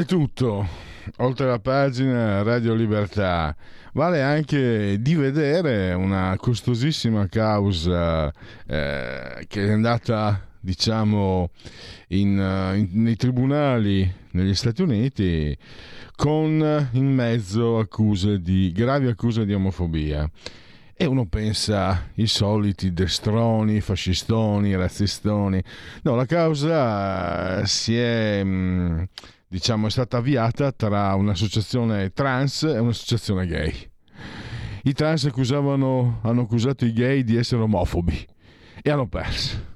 Vale tutto, oltre la pagina Radio Libertà, vale anche di vedere una costosissima causa eh, che è andata diciamo in, in, nei tribunali negli Stati Uniti con in mezzo accuse di gravi accuse di omofobia. E uno pensa i soliti destroni, fascistoni, razzistoni. No, la causa si è mh, diciamo, è stata avviata tra un'associazione trans e un'associazione gay. I trans accusavano, hanno accusato i gay di essere omofobi e hanno perso.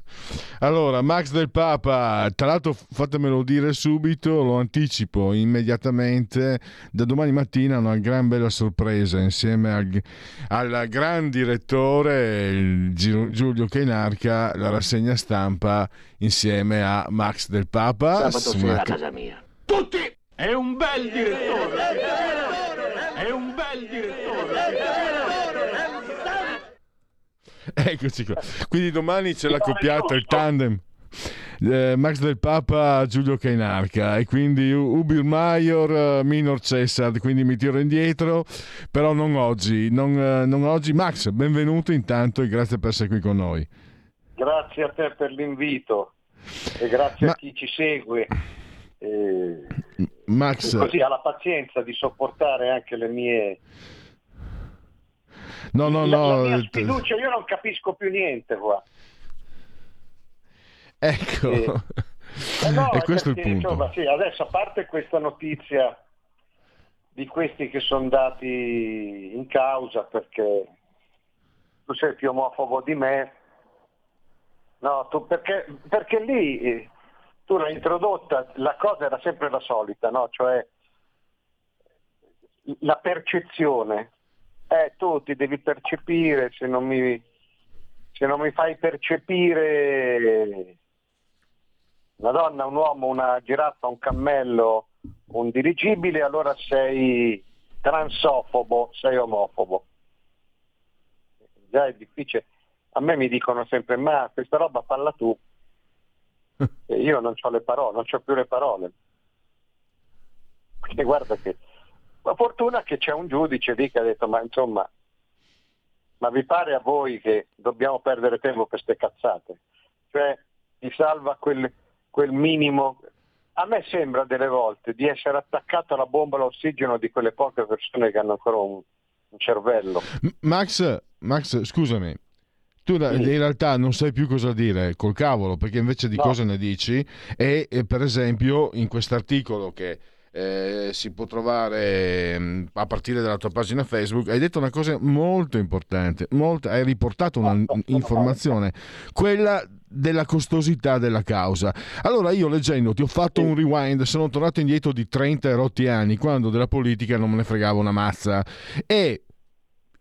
Allora, Max del Papa, tra l'altro fatemelo dire subito, lo anticipo immediatamente, da domani mattina una gran bella sorpresa insieme al, al gran direttore Giulio Cainarca, la rassegna stampa insieme a Max del Papa. Sabato sera a casa mia. Tutti! È un bel direttore! È un bel direttore! Eccoci qua. Quindi domani c'è la coppiata, il tandem. Eh, Max del Papa, Giulio Cainarca e quindi Ubir Maior, uh, Minor Cessad, quindi mi tiro indietro, però non oggi, non, uh, non oggi. Max, benvenuto intanto e grazie per essere qui con noi. Grazie a te per l'invito e grazie Ma... a chi ci segue. E, Max... E così ha la pazienza di sopportare anche le mie... No, no, la, no. La mia sfiducia, io non capisco più niente qua. Ecco. E, eh no, e questo perché, è il punto. Insomma, sì, adesso a parte questa notizia di questi che sono andati in causa perché tu sei più omofobo di me, no, tu, perché, perché lì tu l'hai introdotta, la cosa era sempre la solita, no? cioè la percezione. Eh, tu ti devi percepire, se non mi, se non mi fai percepire una donna, un uomo, una giraffa, un cammello, un dirigibile, allora sei transofobo, sei omofobo. Già è difficile. A me mi dicono sempre, ma questa roba falla tu. E io non ho le parole, non ho più le parole. Quindi guarda che la fortuna che c'è un giudice lì che ha detto ma insomma ma vi pare a voi che dobbiamo perdere tempo per queste cazzate? Cioè ti salva quel, quel minimo a me sembra delle volte di essere attaccato alla bomba all'ossigeno di quelle poche persone che hanno ancora un, un cervello. Max, Max, scusami, tu in realtà non sai più cosa dire col cavolo, perché invece di no. cosa ne dici, e, e per esempio in quest'articolo che eh, si può trovare mm, a partire dalla tua pagina Facebook, hai detto una cosa molto importante, molto, hai riportato un'informazione, quella della costosità della causa. Allora io leggendo ti ho fatto un rewind, sono tornato indietro di 30 e rotti anni, quando della politica non me ne fregava una mazza e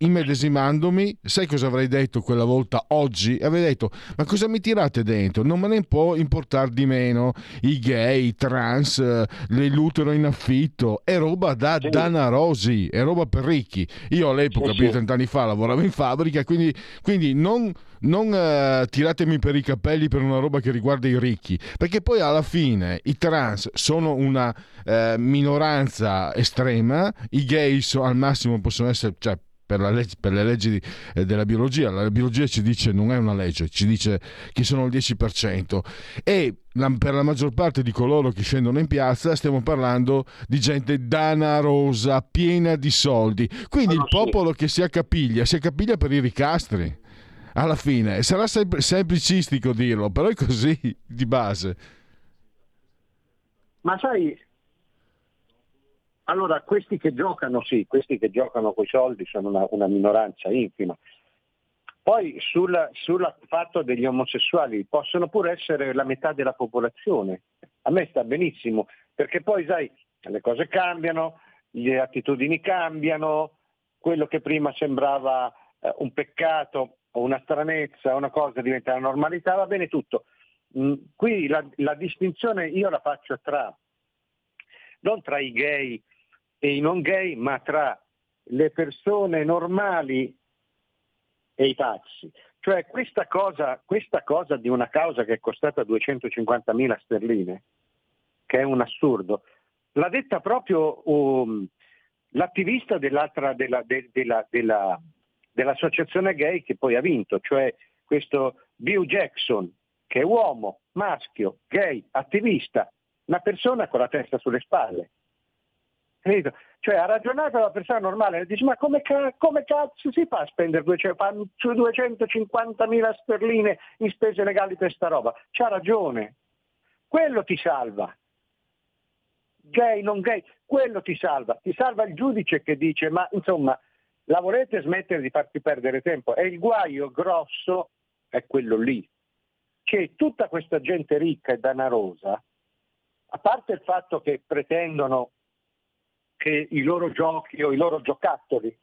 immedesimandomi, sai cosa avrei detto quella volta oggi? Avrei detto, ma cosa mi tirate dentro? Non me ne può importare di meno i gay, i trans, l'utero in affitto, è roba da sì. danarosi, è roba per ricchi. Io all'epoca, sì, più di 30 anni fa, lavoravo in fabbrica, quindi, quindi non, non uh, tiratemi per i capelli per una roba che riguarda i ricchi, perché poi alla fine i trans sono una uh, minoranza estrema, i gay so, al massimo possono essere... Cioè, per, legge, per, le leggi eh, della biologia. La biologia ci dice non è una legge, ci dice che sono il 10%. E la, per la maggior parte di coloro che scendono in piazza stiamo parlando di gente danarosa, piena di soldi. Quindi il popolo che si accapiglia, si accapiglia per i ricastri. Alla fine sarà sem- semplicistico dirlo, però è così di base. Ma sai, allora, questi che giocano, sì, questi che giocano con i soldi sono una, una minoranza infima. Poi sul, fatto degli omosessuali possono pure essere la metà della popolazione. A me sta benissimo, perché poi sai, le cose cambiano, le attitudini cambiano, quello che prima sembrava eh, un peccato o una stranezza, una cosa diventa la normalità, va bene tutto. Mm, qui la, la distinzione io la faccio tra, non tra i gay e i non gay, ma tra le persone normali e i pazzi. Cioè questa cosa, questa cosa di una causa che è costata 250.000 sterline, che è un assurdo, l'ha detta proprio um, l'attivista della, della, della, dell'associazione gay che poi ha vinto, cioè questo Bill Jackson, che è uomo, maschio, gay, attivista, una persona con la testa sulle spalle. Cioè ha ragionato la persona normale e dice ma come, come cazzo si fa a spendere 250 mila sterline in spese legali per sta roba? C'ha ragione, quello ti salva. Gay, non gay, quello ti salva. Ti salva il giudice che dice ma insomma la volete smettere di farti perdere tempo? E il guaio grosso è quello lì, che tutta questa gente ricca e danarosa, a parte il fatto che pretendono che i loro giochi o i loro giocattoli.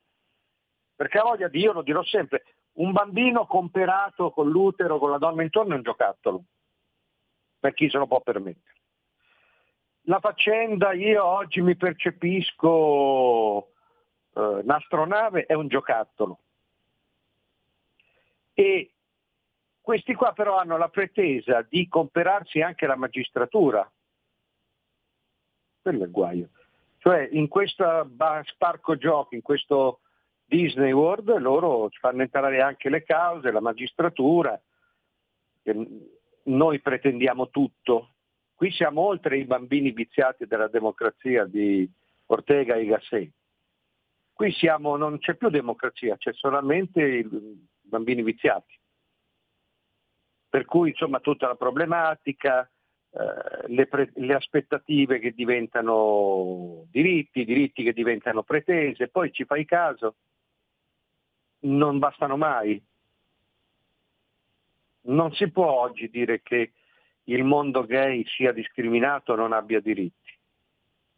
Perché a voglia di, io lo dirò sempre, un bambino comperato con l'utero, con la donna intorno è un giocattolo, per chi se lo può permettere. La faccenda, io oggi mi percepisco eh, un'astronave, è un giocattolo. E questi qua però hanno la pretesa di comperarsi anche la magistratura. Quello è il guaio. Cioè in questo sparco giochi, in questo Disney World, loro fanno entrare anche le cause, la magistratura, noi pretendiamo tutto. Qui siamo oltre i bambini viziati della democrazia di Ortega e Gasset. Qui siamo, non c'è più democrazia, c'è solamente i bambini viziati. Per cui insomma tutta la problematica, le, pre- le, aspettative che diventano diritti, diritti che diventano pretese, poi ci fai caso, non bastano mai. Non si può oggi dire che il mondo gay sia discriminato o non abbia diritti.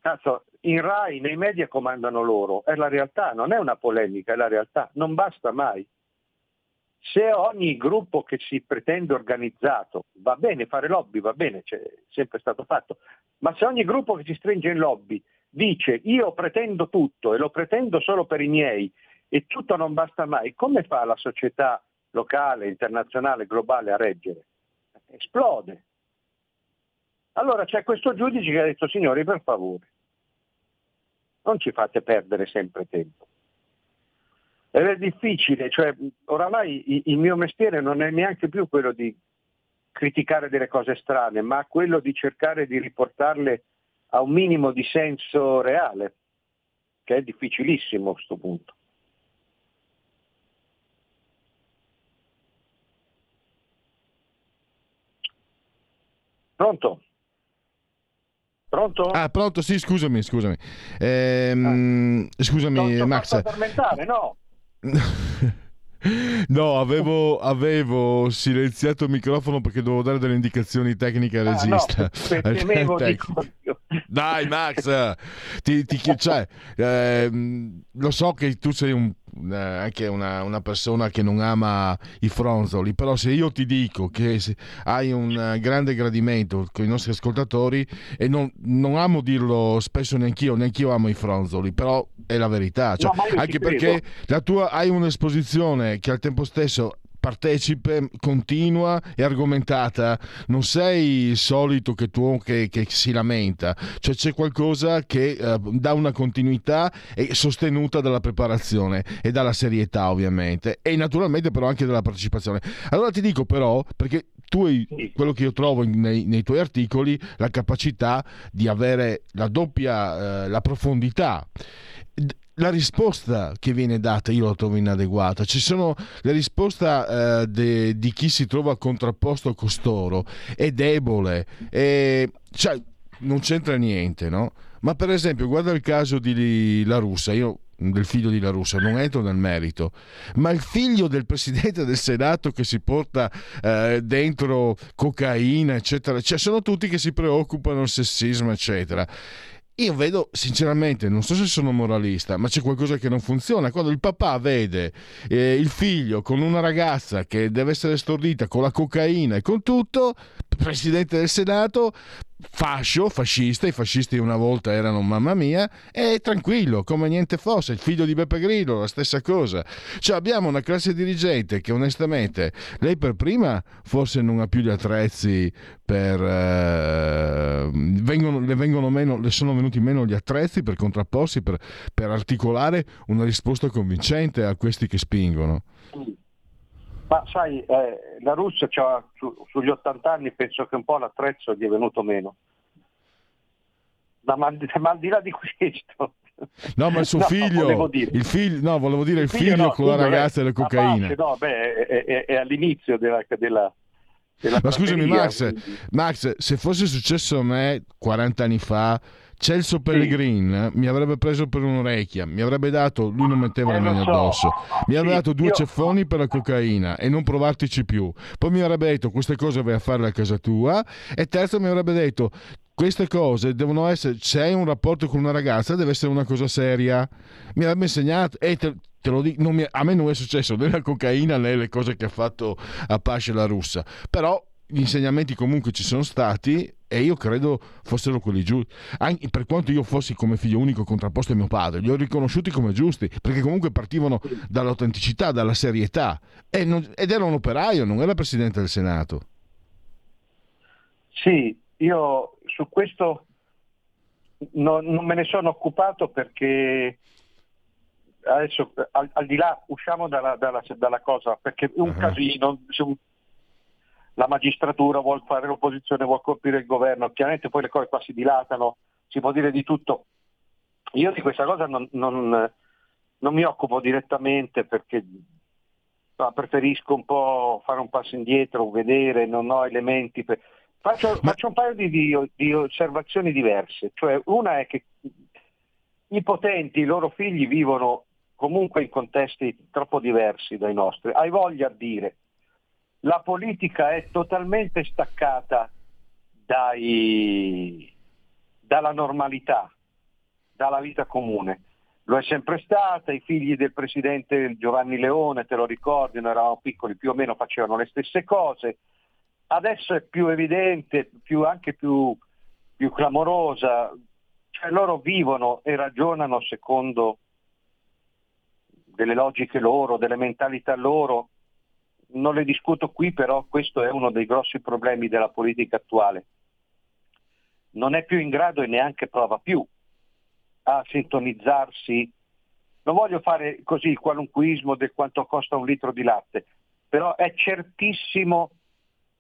Cazzo, in RAI, nei media comandano loro, è la realtà, non è una polemica, è la realtà, non basta mai se ogni gruppo che si pretende organizzato, va bene fare lobby, va bene, c'è sempre stato fatto, ma se ogni gruppo che si stringe in lobby dice io pretendo tutto e lo pretendo solo per i miei e tutto non basta mai, come fa la società locale, internazionale, globale a reggere? Esplode. Allora c'è questo giudice che ha detto signori per favore, non ci fate perdere sempre tempo. Ed è difficile, cioè oramai il mio mestiere non è neanche più quello di criticare delle cose strane, ma quello di cercare di riportarle a un minimo di senso reale, che è difficilissimo a questo punto. Pronto? Pronto? Ah, pronto, sì, scusami, scusami. Ehm, ah. Scusami, Max. no? No, avevo, avevo, silenziato il microfono perché dovevo dare delle indicazioni tecniche al regista. Ah, no, Dai, Max, ti, ti, cioè, eh, lo so che tu sei un, eh, anche una, una, persona che non ama i fronzoli, però se io ti dico che hai un grande gradimento con i nostri ascoltatori, e non, non amo dirlo spesso neanch'io, neanch'io amo i fronzoli, però è la verità. Cioè, no, anche perché la tua, hai un'esposizione che al tempo stesso partecipe, continua e argomentata. Non sei il solito che tu che, che si lamenta, cioè c'è qualcosa che uh, dà una continuità e sostenuta dalla preparazione e dalla serietà ovviamente e naturalmente però anche dalla partecipazione. Allora ti dico però, perché tu hai quello che io trovo nei, nei, tuoi articoli, la capacità di avere la doppia, eh, la profondità la risposta che viene data io la trovo inadeguata. Ci sono la risposta eh, de, di chi si trova contrapposto a costoro è debole. È, cioè, non c'entra niente, no? Ma per esempio, guarda il caso di La Russa, io del figlio di La Russa, non entro nel merito, ma il figlio del presidente del Senato che si porta eh, dentro cocaina, eccetera, cioè sono tutti che si preoccupano del sessismo, eccetera. Io vedo, sinceramente, non so se sono moralista, ma c'è qualcosa che non funziona. Quando il papà vede eh, il figlio con una ragazza che deve essere stordita con la cocaina e con tutto, presidente del Senato, fascio, fascista, i fascisti una volta erano mamma mia, e tranquillo, come niente fosse, il figlio di Beppe Grillo, la stessa cosa. Cioè abbiamo una classe dirigente che onestamente, lei per prima forse non ha più gli attrezzi per... Eh, vengono, le, vengono meno, le sono venuti meno gli attrezzi per contrapporsi, per, per articolare una risposta convincente a questi che spingono. Ma sai, eh, la Russia su, sugli 80 anni penso che un po' l'attrezzo gli è venuto meno. Ma, ma, ma al di là di questo, No, ma il suo no, figlio, il figlio, no, volevo dire il, il figlio, figlio no, con la ragazza e la cocaina. Pace, no, beh, è, è, è all'inizio della, della, della Ma scusami, Max, Max, se fosse successo a me 40 anni fa, Celso Pellegrin sì. mi avrebbe preso per un'orecchia, mi avrebbe dato, lui non metteva eh, le mani so. addosso, mi avrebbe sì, dato due io... ceffoni per la cocaina e non provartici più. Poi mi avrebbe detto queste cose vai a farle a casa tua e terzo mi avrebbe detto queste cose devono essere, se hai un rapporto con una ragazza deve essere una cosa seria. Mi avrebbe insegnato e te, te lo dico, mi, a me non è successo né la cocaina né le cose che ha fatto a Pasce la russa, però gli insegnamenti comunque ci sono stati e io credo fossero quelli giusti. Anche per quanto io fossi come figlio unico contrapposto a mio padre, li ho riconosciuti come giusti, perché comunque partivano dall'autenticità, dalla serietà. E non, ed era un operaio, non era presidente del Senato. Sì, io su questo no, non me ne sono occupato perché adesso al, al di là usciamo dalla, dalla, dalla cosa, perché un uh-huh. casino, la magistratura vuole fare l'opposizione, vuole colpire il governo, chiaramente poi le cose qua si dilatano, si può dire di tutto. Io di questa cosa non, non, non mi occupo direttamente perché no, preferisco un po' fare un passo indietro, vedere, non ho elementi. Per... Faccio, Ma... faccio, un paio di, di, di osservazioni diverse, cioè una è che i potenti, i loro figli vivono comunque in contesti troppo diversi dai nostri. Hai voglia a dire la politica è totalmente staccata dai, dalla normalità, dalla vita comune. Lo è sempre stata, i figli del presidente Giovanni Leone, te lo ricordi, noi eravamo piccoli, più o meno facevano le stesse cose. Adesso è più evidente, più, anche più, più clamorosa, cioè loro vivono e ragionano secondo delle logiche loro, delle mentalità loro, non le discuto qui, però questo è uno dei grossi problemi della politica attuale. Non è più in grado e neanche prova più a sintonizzarsi. Non voglio fare così il qualunquismo del quanto costa un litro di latte, però è certissimo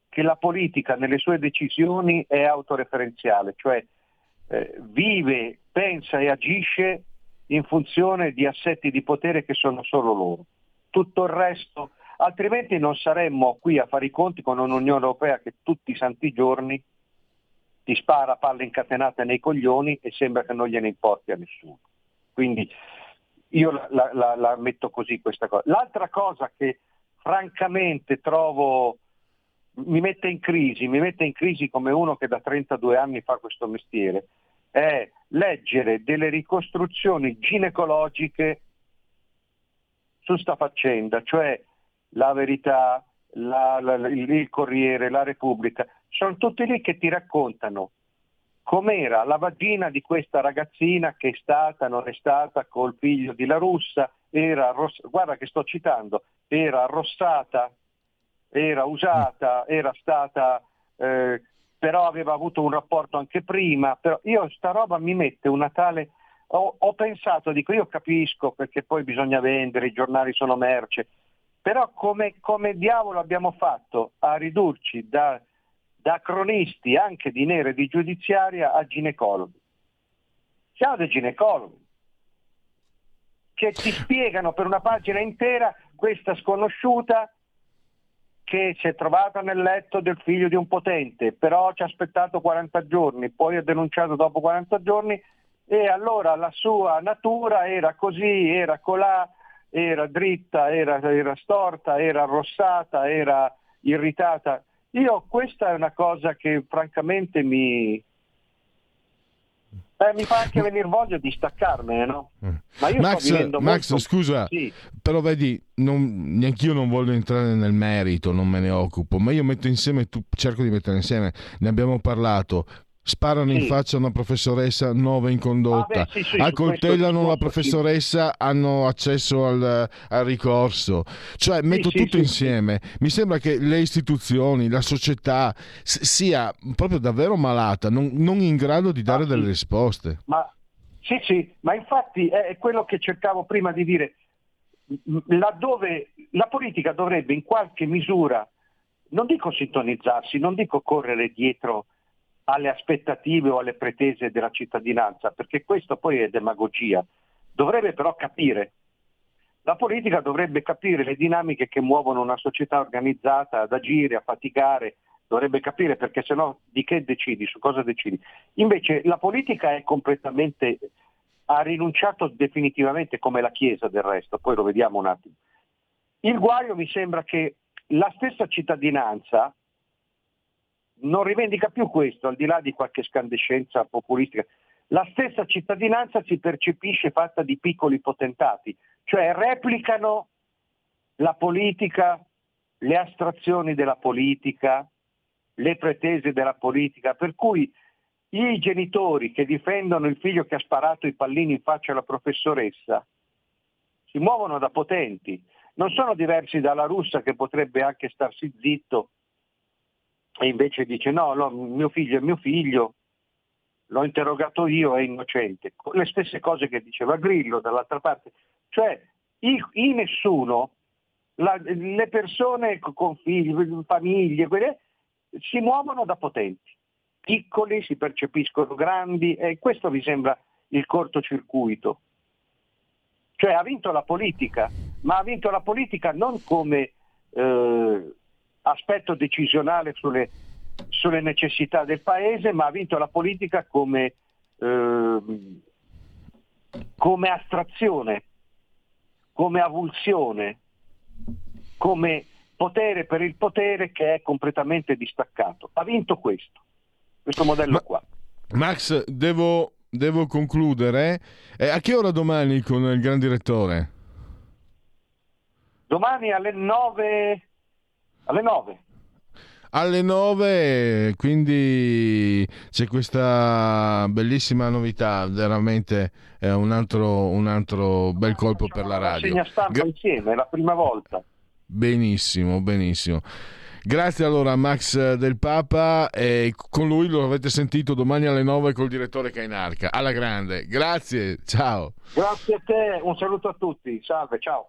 che la politica nelle sue decisioni è autoreferenziale, cioè eh, vive, pensa e agisce in funzione di assetti di potere che sono solo loro. Tutto il resto altrimenti non saremmo qui a fare i conti con un'Unione Europea che tutti i santi giorni ti spara palle incatenate nei coglioni e sembra che non gliene importi a nessuno. Quindi io la, la, la metto così questa cosa. L'altra cosa che francamente trovo mi mette in crisi, mi mette in crisi come uno che da 32 anni fa questo mestiere, è leggere delle ricostruzioni ginecologiche su sta faccenda, cioè la Verità, la, la, il Corriere, la Repubblica, sono tutti lì che ti raccontano com'era la vagina di questa ragazzina che è stata, non è stata, col figlio di La Russa, era arross- guarda che sto citando, era arrossata, era usata, era stata, eh, però aveva avuto un rapporto anche prima, però io sta roba mi mette una tale... Ho, ho pensato, dico io capisco perché poi bisogna vendere, i giornali sono merce, però come, come diavolo abbiamo fatto a ridurci da, da cronisti anche di nere di giudiziaria a ginecologi? Siamo dei ginecologi che ti spiegano per una pagina intera questa sconosciuta che si è trovata nel letto del figlio di un potente, però ci ha aspettato 40 giorni, poi ha denunciato dopo 40 giorni e allora la sua natura era così, era colà, era dritta, era, era storta, era arrossata, era irritata. Io questa è una cosa che francamente mi, eh, mi fa anche venire voglia di staccarmene, no? Mm. Ma io Max, Max molto... scusa, sì. però vedi, non, neanch'io non voglio entrare nel merito, non me ne occupo, ma io metto insieme, tu, cerco di mettere insieme, ne abbiamo parlato, sparano sì. in faccia a una professoressa nuova in condotta, ah, beh, sì, sì, accoltellano la professoressa, hanno accesso al, al, ricorso, cioè metto tutto insieme. Mi sembra che le istituzioni, la società sia proprio davvero malata, non, non in grado di dare delle risposte. Ma, sì, sì, ma infatti è quello che cercavo prima di dire. Laddove la politica dovrebbe in qualche misura, non dico sintonizzarsi, non dico correre dietro alle aspettative o alle pretese della cittadinanza, perché questo poi è demagogia. Dovrebbe però capire, la politica dovrebbe capire le dinamiche che muovono una società organizzata ad agire, a faticare, dovrebbe capire perché se no di che decidi, su cosa decidi. Invece la politica è completamente, ha rinunciato definitivamente come la Chiesa del resto, poi lo vediamo un attimo. Il guaio mi sembra che la stessa cittadinanza, non rivendica più questo, al di là di qualche scandescenza populistica. La stessa cittadinanza si percepisce fatta di piccoli potentati, cioè replicano la politica, le astrazioni della politica, le pretese della politica, per cui i genitori che difendono il figlio che ha sparato i pallini in faccia alla professoressa si muovono da potenti, non sono diversi dalla russa che potrebbe anche starsi zitto e invece dice no, no, mio figlio è mio figlio, l'ho interrogato io, è innocente. Le stesse cose che diceva Grillo dall'altra parte. Cioè, in nessuno, la, le persone con figli, famiglie, quelle, si muovono da potenti. Piccoli si percepiscono grandi e questo mi sembra il cortocircuito. Cioè ha vinto la politica, ma ha vinto la politica non come eh, aspetto decisionale sulle, sulle, necessità del paese, ma ha vinto la politica come, eh, come astrazione, come avulsione, come potere per il potere che è completamente distaccato. Ha vinto questo, questo modello ma, qua. Max, devo, devo concludere. Eh, a che ora domani con il gran direttore? Domani alle 9 alle 9. Alle 9, quindi c'è questa bellissima novità, veramente è un altro, un altro bel colpo per la radio. Segna stampa insieme, è la prima volta. Benissimo, benissimo. Grazie allora a Max del Papa e con lui lo avete sentito domani alle 9 col direttore Cainarca. Alla grande, grazie, ciao. Grazie a te, un saluto a tutti, salve, ciao.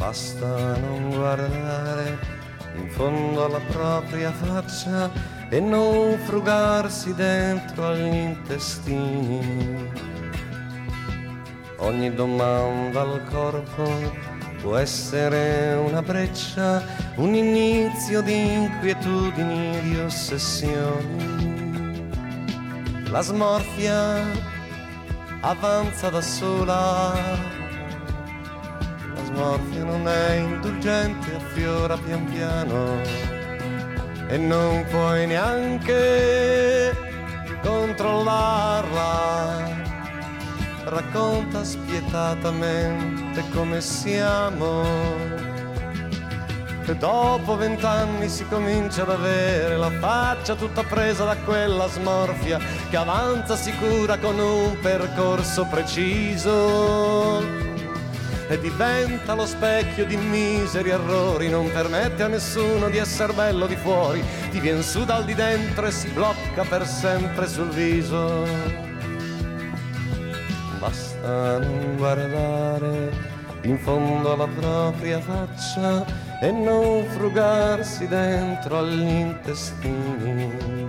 Basta non guardare in fondo alla propria faccia e non frugarsi dentro agli intestini. Ogni domanda al corpo può essere una breccia, un inizio di inquietudini di ossessioni. La smorfia avanza da sola, la smorfia non è indulgente, affiora pian piano. E non puoi neanche controllarla. Racconta spietatamente come siamo. E dopo vent'anni si comincia ad avere la faccia tutta presa da quella smorfia che avanza sicura con un percorso preciso e diventa lo specchio di miseri errori, non permette a nessuno di essere bello di fuori, ti vien su dal di dentro e si blocca per sempre sul viso basta non guardare in fondo alla propria faccia e non frugarsi dentro agli intestini.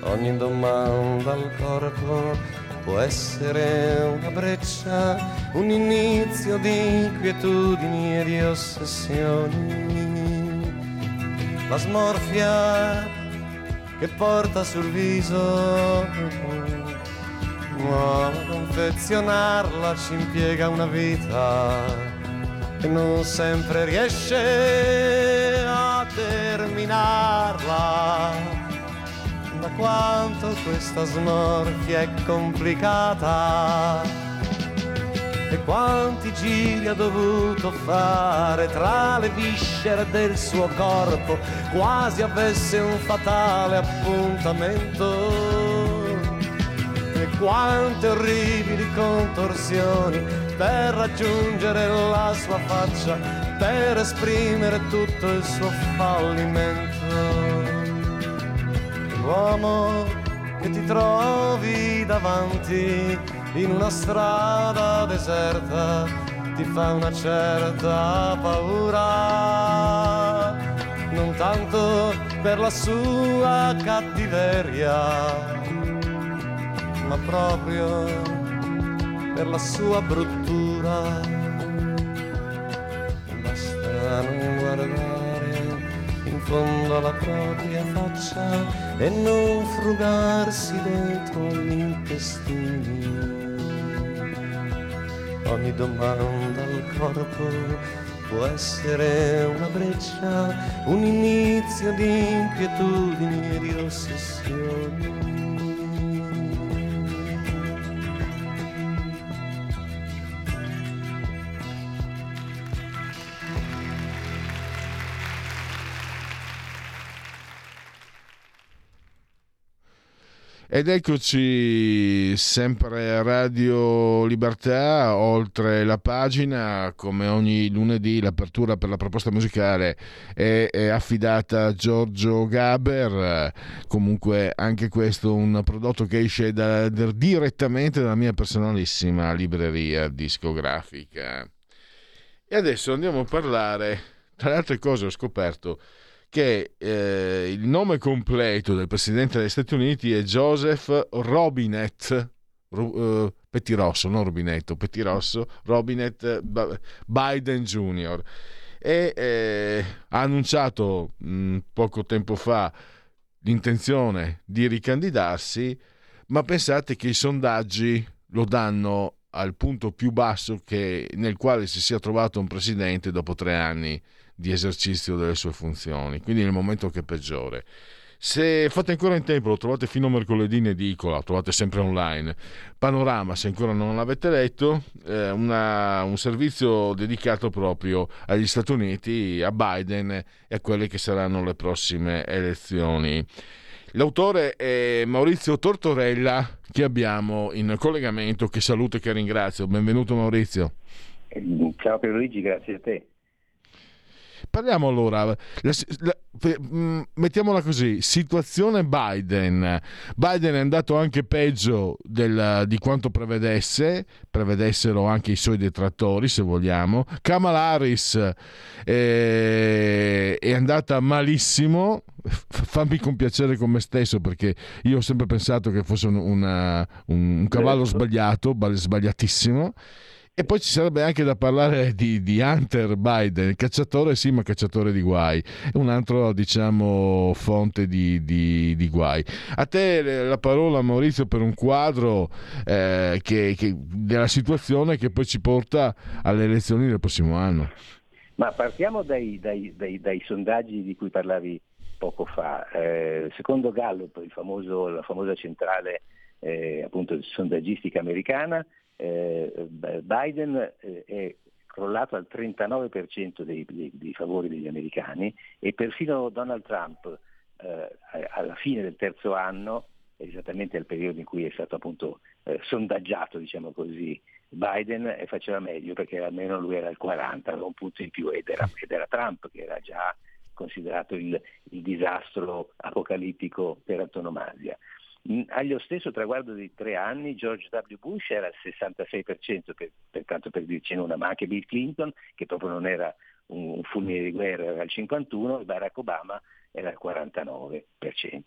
Ogni domanda al corpo può essere una breccia, un inizio di inquietudini e di ossessioni. La smorfia che porta sul viso ma confezionarla ci impiega una vita e non sempre riesce a terminarla. Da quanto questa smorfia è complicata e quanti giri ha dovuto fare tra le viscere del suo corpo, quasi avesse un fatale appuntamento quante orribili contorsioni per raggiungere la sua faccia, per esprimere tutto il suo fallimento. L'uomo che ti trovi davanti in una strada deserta ti fa una certa paura, non tanto per la sua cattiveria ma proprio per la sua bruttura. Fondo alla propria faccia e non frugarsi dentro gli intestini. Ogni domanda al corpo può essere una breccia, un inizio di inquietudini e di ossessioni. Ed eccoci sempre a Radio Libertà, oltre la pagina, come ogni lunedì l'apertura per la proposta musicale è, è affidata a Giorgio Gaber, comunque anche questo un prodotto che esce da, direttamente dalla mia personalissima libreria discografica. E adesso andiamo a parlare, tra le altre cose ho scoperto che eh, il nome completo del presidente degli Stati Uniti è Joseph Robinet uh, Pettirosso, non Rubinetto, Pettirosso, Robinet Biden Jr. E eh, ha annunciato mh, mm, poco tempo fa l'intenzione di ricandidarsi, ma pensate che i sondaggi lo danno al punto più basso che, nel quale si sia trovato un presidente dopo tre anni di esercizio delle sue funzioni, quindi nel momento che è peggiore. Se fate ancora in tempo, lo trovate fino a mercoledì in edicola, lo trovate sempre online. Panorama, se ancora non l'avete letto, eh, una, un servizio dedicato proprio agli Stati Uniti, a Biden e a quelle che saranno le prossime elezioni. L'autore è Maurizio Tortorella, che abbiamo in collegamento, che saluto e che ringrazio. Benvenuto Maurizio. Ciao Pierluigi, grazie a te. Parliamo allora, la, la, mm, mettiamola così, situazione Biden. Biden è andato anche peggio del, di quanto prevedesse, prevedessero anche i suoi detrattori se vogliamo. Kamala Harris eh, è andata malissimo, fammi compiacere con me stesso perché io ho sempre pensato che fosse una, un, un cavallo sbagliato, sbagliatissimo E poi ci sarebbe anche da parlare di, di, Hunter Biden, cacciatore sì, ma cacciatore di guai. Un altro, diciamo, fonte di, di, di guai. A te la parola, Maurizio, per un quadro eh, che, che, della situazione che poi ci porta alle elezioni del prossimo anno. Ma partiamo dai, dai, dai, dai sondaggi di cui parlavi poco fa. Eh, secondo Gallup, famoso, la famosa centrale eh, appunto sondaggistica americana, eh, Biden eh, è crollato al 39% dei, dei, dei, favori degli americani e perfino Donald Trump eh, alla fine del terzo anno, esattamente al periodo in cui è stato appunto eh, sondaggiato, diciamo così, Biden faceva meglio perché almeno lui era al 40, aveva un punto in più ed era, ed era Trump che era già considerato il, il disastro apocalittico per antonomasia. Allo stesso traguardo di tre anni George W. Bush era al 66%, per, per tanto per dirci una, ma anche Bill Clinton, che proprio non era un, un fulmine di guerra, era al 51%, e Barack Obama era al 49%.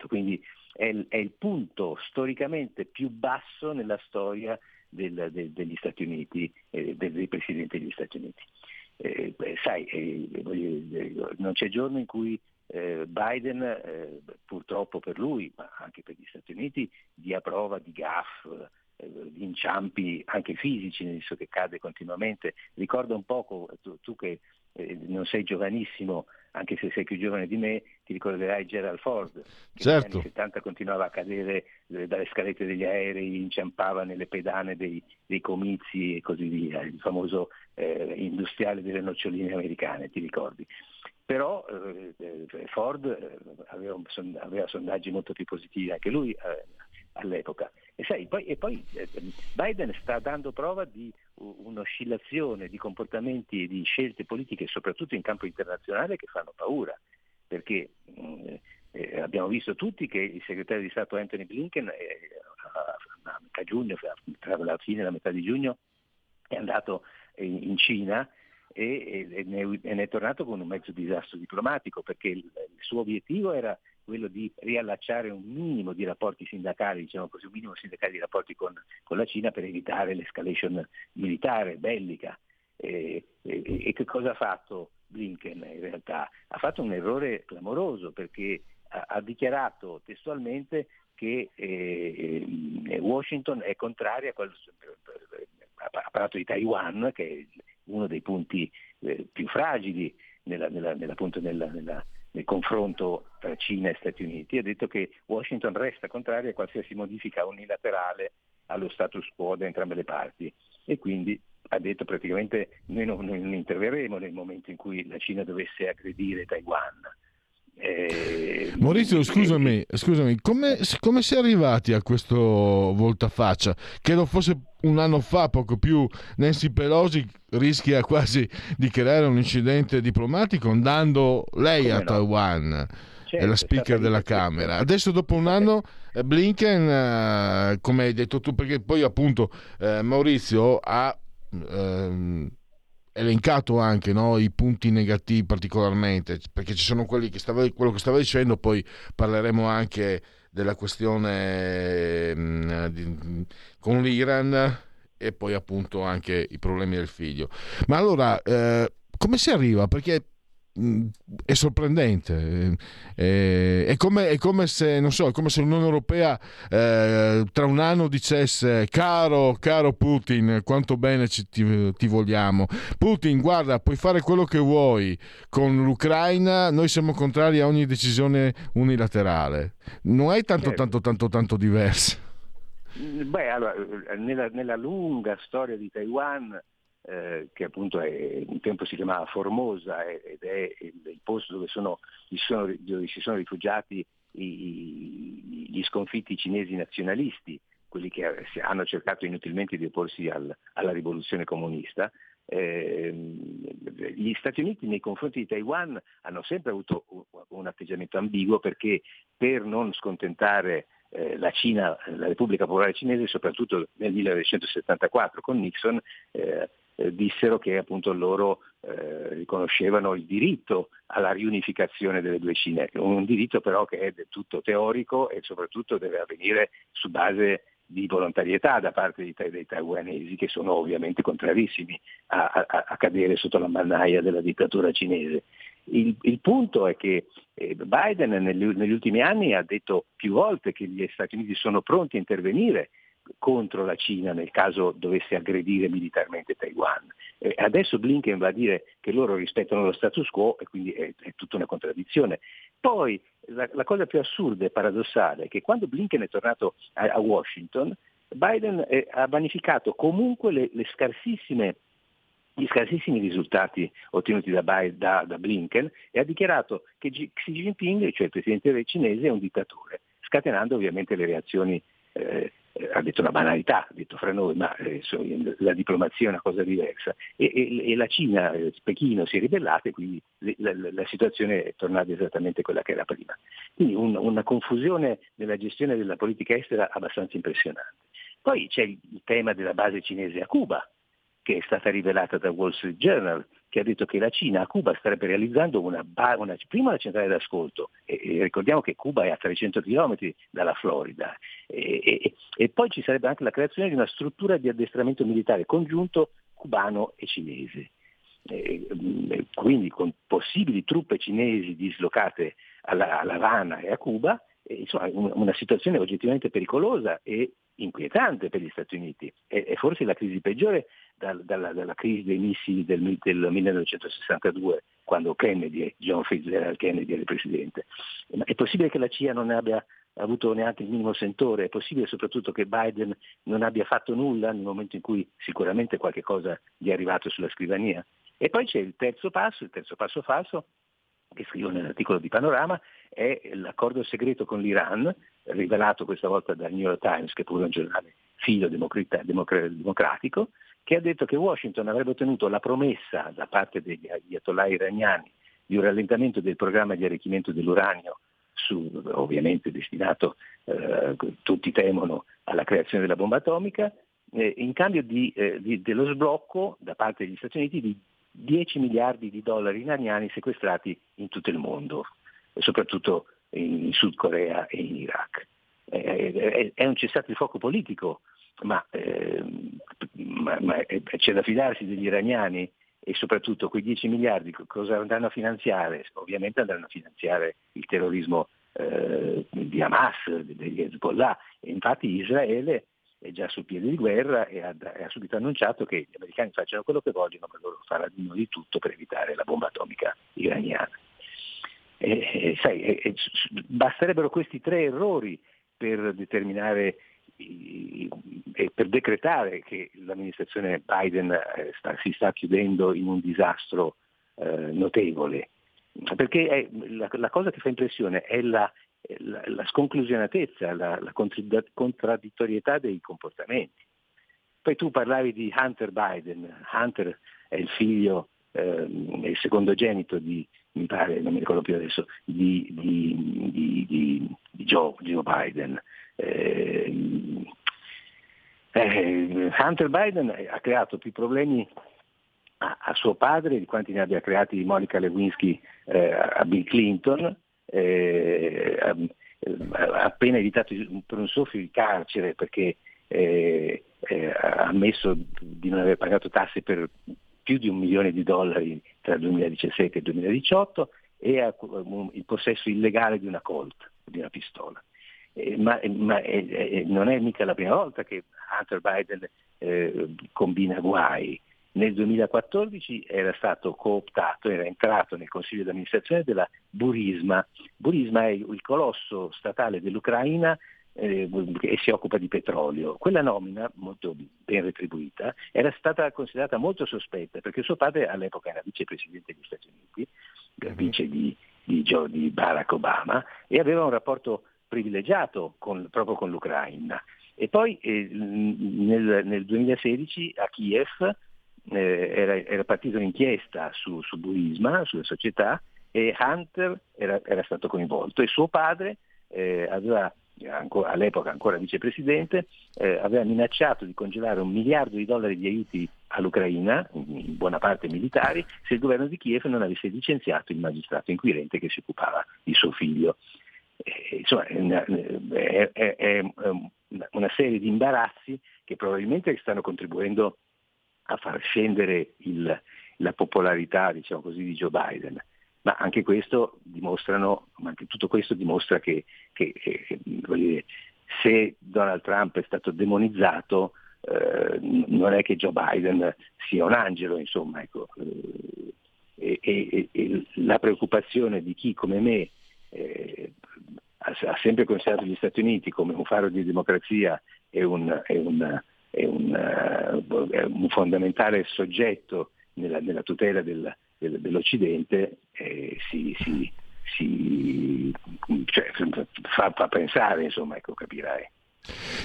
Quindi è è il punto storicamente più basso nella storia del, del, degli Stati Uniti, eh, dei, dei presidenti degli Stati Uniti. Eh, beh, sai, eh, non c'è giorno in cui eh, Biden, eh, purtroppo per lui, ma anche per gli Stati Uniti, dia prova di gaff, eh, di inciampi anche fisici, nel senso che cade continuamente. Ricorda un poco, tu, tu che eh, non sei giovanissimo, anche se sei più giovane di me, ti ricorderai Gerald Ford, che certo. negli anni 70 continuava a cadere eh, dalle scalette degli aerei, inciampava nelle pedane dei, dei comizi e così via, il famoso eh, industriale delle noccioline americane, ti ricordi? Però eh, eh Ford eh, aveva, aveva, sondaggi molto più positivi anche lui eh, all'epoca. E, sai, poi, e poi Biden sta dando prova di un'oscillazione di comportamenti e di scelte politiche, soprattutto in campo internazionale, che fanno paura, perché mh, eh, abbiamo visto tutti che il segretario di Stato Anthony Blinken eh, a, a, metà giugno, tra la fine e la metà di giugno, è andato in Cina e, e, ne, e, ne, è tornato con un mezzo disastro diplomatico perché il, il suo obiettivo era quello di riallacciare un minimo di rapporti sindacali, diciamo così, un minimo sindacali di rapporti con, con la Cina per evitare l'escalation militare, bellica. E, e, e, che cosa ha fatto Blinken in realtà? Ha fatto un errore clamoroso perché ha, ha dichiarato testualmente che eh, eh Washington è contraria a quello, ha parlato di Taiwan, che è uno dei punti eh, più fragili nella, nella, nella, nel confronto tra Cina e Stati Uniti, ha detto che Washington resta contraria a qualsiasi modifica unilaterale allo status quo da entrambe le parti e quindi ha detto praticamente noi non, non interverremo nel momento in cui la Cina dovesse aggredire Taiwan. Eh, Maurizio, scusami, scusami come, come si è arrivati a questo voltafaccia? Credo fosse un anno fa, poco più, Nancy Pelosi rischia quasi di creare un incidente diplomatico andando lei a no? Taiwan. Certo, è la speaker della Camera. Adesso dopo un anno eh, Blinken, eh, come hai detto tu, perché poi appunto eh, Maurizio ha ehm, elencato anche no, i punti negativi particolarmente, perché ci sono quelli che stava, quello che stava dicendo, poi parleremo anche della questione mh, mm, di, con l'Iran e poi appunto anche i problemi del figlio. Ma allora, eh, come si arriva? Perché è sorprendente è, è, come, è, come, se non so, è come se l'Unione Europea eh, tra un anno dicesse caro, caro Putin quanto bene ci, ti, ti, vogliamo. Putin guarda puoi fare quello che vuoi con l'Ucraina noi siamo contrari a ogni decisione unilaterale. Non è tanto certo. tanto tanto tanto diverso Beh, allora, nella, nella lunga storia di Taiwan, eh, che appunto è, un tempo si chiamava Formosa ed è il, posto dove, sono, sono, dove, si sono rifugiati i, gli sconfitti cinesi nazionalisti, quelli che hanno cercato inutilmente di opporsi al, alla rivoluzione comunista. Eh, gli Stati Uniti nei confronti di Taiwan hanno sempre avuto un, un atteggiamento ambiguo perché per non scontentare eh, la Cina, la Repubblica Popolare Cinese, soprattutto nel 1974 con Nixon, eh, eh, dissero che appunto loro eh, riconoscevano il diritto alla riunificazione delle due Cine, un diritto però che è del tutto teorico e soprattutto deve avvenire su base di volontarietà da parte dei, dei taiwanesi che sono ovviamente contrarissimi a, a, a, cadere sotto la mannaia della dittatura cinese. Il, il punto è che eh, Biden negli, negli ultimi anni ha detto più volte che gli Stati Uniti sono pronti a intervenire contro la Cina nel caso dovesse aggredire militarmente Taiwan. Eh, adesso Blinken va a dire che loro rispettano lo status quo e quindi è, è tutta una contraddizione. Poi la, la, cosa più assurda e paradossale è che quando Blinken è tornato a, a Washington, Biden è, ha vanificato comunque le, le scarsissime gli scarsissimi risultati ottenuti da, Biden, da, da, Blinken e ha dichiarato che Xi Jinping, cioè il presidente cinese, è un dittatore, scatenando ovviamente le reazioni eh, ha detto una banalità, ha detto fra noi, ma eh, la diplomazia è una cosa diversa. E, e, e la Cina, eh, Pechino si è ribellata e quindi la, la, la, situazione è tornata esattamente quella che era prima. Quindi un, una confusione nella gestione della politica estera abbastanza impressionante. Poi c'è il tema della base cinese a Cuba, che è stata rivelata da Wall Street Journal, che ha detto che la Cina a Cuba starebbe realizzando una, una prima una centrale d'ascolto, e, e, ricordiamo che Cuba è a 300 km dalla Florida, e, e, poi ci sarebbe anche la creazione di una struttura di addestramento militare congiunto cubano e cinese. quindi con possibili truppe cinesi dislocate alla, alla Havana e a Cuba, insomma una situazione oggettivamente pericolosa e inquietante per gli Stati Uniti. È, forse la crisi peggiore dal, dalla, dalla, crisi dei missili del, del, 1962, quando Kennedy, John Fitzgerald Kennedy era il presidente. Ma è possibile che la CIA non abbia avuto neanche il minimo sentore, è possibile soprattutto che Biden non abbia fatto nulla nel momento in cui sicuramente qualche cosa gli è arrivato sulla scrivania. E poi c'è il terzo passo, il terzo passo falso, che scrivo nell'articolo di Panorama, è l'accordo segreto con l'Iran, rivelato questa volta dal New York Times, che è pure un giornale filo democratico, che ha detto che Washington avrebbe ottenuto la promessa da parte degli ayatollah iraniani di un rallentamento del programma di arricchimento dell'uranio, su, ovviamente destinato, eh, tutti temono, alla creazione della bomba atomica, eh, in cambio di, eh, di, dello sblocco da parte degli Stati Uniti di 10 miliardi di dollari iraniani sequestrati in tutto il mondo, soprattutto in Sud Corea e in Iraq. Eh, è un cessato il fuoco politico ma, eh, ma, ma, c'è da fidarsi degli iraniani e soprattutto quei 10 miliardi cosa andranno a finanziare? Ovviamente andranno a finanziare il terrorismo eh, di Hamas, degli Hezbollah. E infatti Israele è già sul piede di guerra e ha, ha, subito annunciato che gli americani facciano quello che vogliono, ma loro faranno di tutto per evitare la bomba atomica iraniana. E, e, sai, e, basterebbero questi tre errori per determinare e per decretare che l'amministrazione Biden eh, sta, si sta chiudendo in un disastro eh, notevole. Perché è, la, la, cosa che fa impressione è la, la, la sconclusionatezza, la, la contraddittorietà dei comportamenti. Poi tu parlavi di Hunter Biden, Hunter è il figlio, eh, è il secondogenito di, mi pare, non mi ricordo più adesso, di, di, di, di Joe, Joe Biden. Eh, eh, Hunter Biden ha creato più problemi a, a, suo padre di quanti ne abbia creati Monica Lewinsky eh, a Bill Clinton, eh, ha, ha appena evitato per un soffio di carcere perché eh, eh, ha ammesso di non aver pagato tasse per più di un milione di dollari tra il 2017 e il 2018 e ha il possesso illegale di una Colt, di una pistola. Eh, ma, ma eh, eh, non è mica la prima volta che Hunter Biden eh, combina guai. Nel 2014 era stato cooptato, era entrato nel consiglio di amministrazione della Burisma. Burisma è il colosso statale dell'Ucraina eh, e si occupa di petrolio. Quella nomina, molto ben retribuita, era stata considerata molto sospetta perché suo padre all'epoca era vicepresidente degli Stati Uniti, mm-hmm. vice di, di, di Barack Obama, e aveva un rapporto privilegiato con, proprio con l'Ucraina. E poi eh, nel, nel, 2016 a Kiev eh, era, era partita un'inchiesta su, su Burisma, sulle società, e Hunter era, era stato coinvolto e suo padre eh, aveva, ancora, all'epoca ancora vicepresidente, eh, aveva minacciato di congelare un miliardo di dollari di aiuti all'Ucraina, in buona parte militari, se il governo di Kiev non avesse licenziato il magistrato inquirente che si occupava di suo figlio. eh, insomma, è è, è, è una serie di imbarazzi che probabilmente stanno contribuendo a far scendere il, la popolarità diciamo così, di Joe Biden. Ma anche questo dimostrano, anche tutto questo dimostra che, che, che dire, se Donald Trump è stato demonizzato, eh, non è che Joe Biden sia un angelo, insomma, ecco. eh, e, e, e, la preoccupazione di chi come me eh, ha, sempre considerato gli Stati Uniti come un faro di democrazia e un, e un, e un, uh, un fondamentale soggetto nella, nella tutela del, del, dell'Occidente eh, si, si, si cioè, fa, fa, pensare, insomma, ecco, capirai.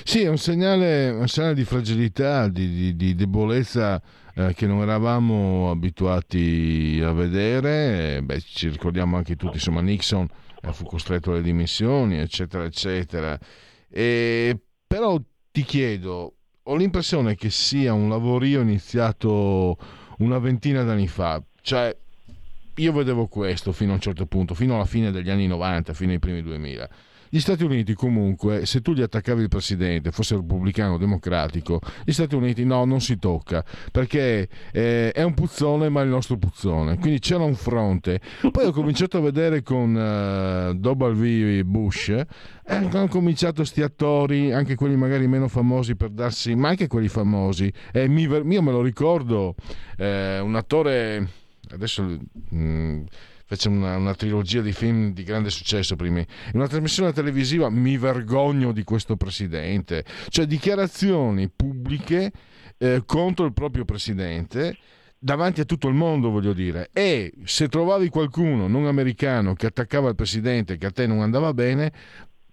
Sì, è un segnale, un segnale di fragilità, di, di, di debolezza eh, che non eravamo abituati a vedere. Beh, ci ricordiamo anche tutti, insomma, Nixon eh, fu costretto alle dimissioni, eccetera, eccetera. E, però ti chiedo, ho l'impressione che sia un lavorio iniziato una ventina d'anni fa, cioè io vedevo questo fino a un certo punto, fino alla fine degli anni 90, fino ai primi 2000 gli Stati Uniti comunque, se tu gli attaccavi il presidente, fosse repubblicano o democratico, gli Stati Uniti no, non si tocca, perché eh, è un puzzone ma è il nostro puzzone. Quindi c'era un fronte. Poi ho cominciato a vedere con uh, W. Bush, eh, hanno cominciato sti attori, anche quelli magari meno famosi per darsi, ma anche quelli famosi. Eh, io me lo ricordo, eh, un attore, adesso... Mh, mm, fece una, una, trilogia di film di grande successo prima. In una trasmissione televisiva mi vergogno di questo presidente, cioè dichiarazioni pubbliche eh, contro il proprio presidente davanti a tutto il mondo, voglio dire. E se trovavi qualcuno non americano che attaccava il presidente, che a te non andava bene,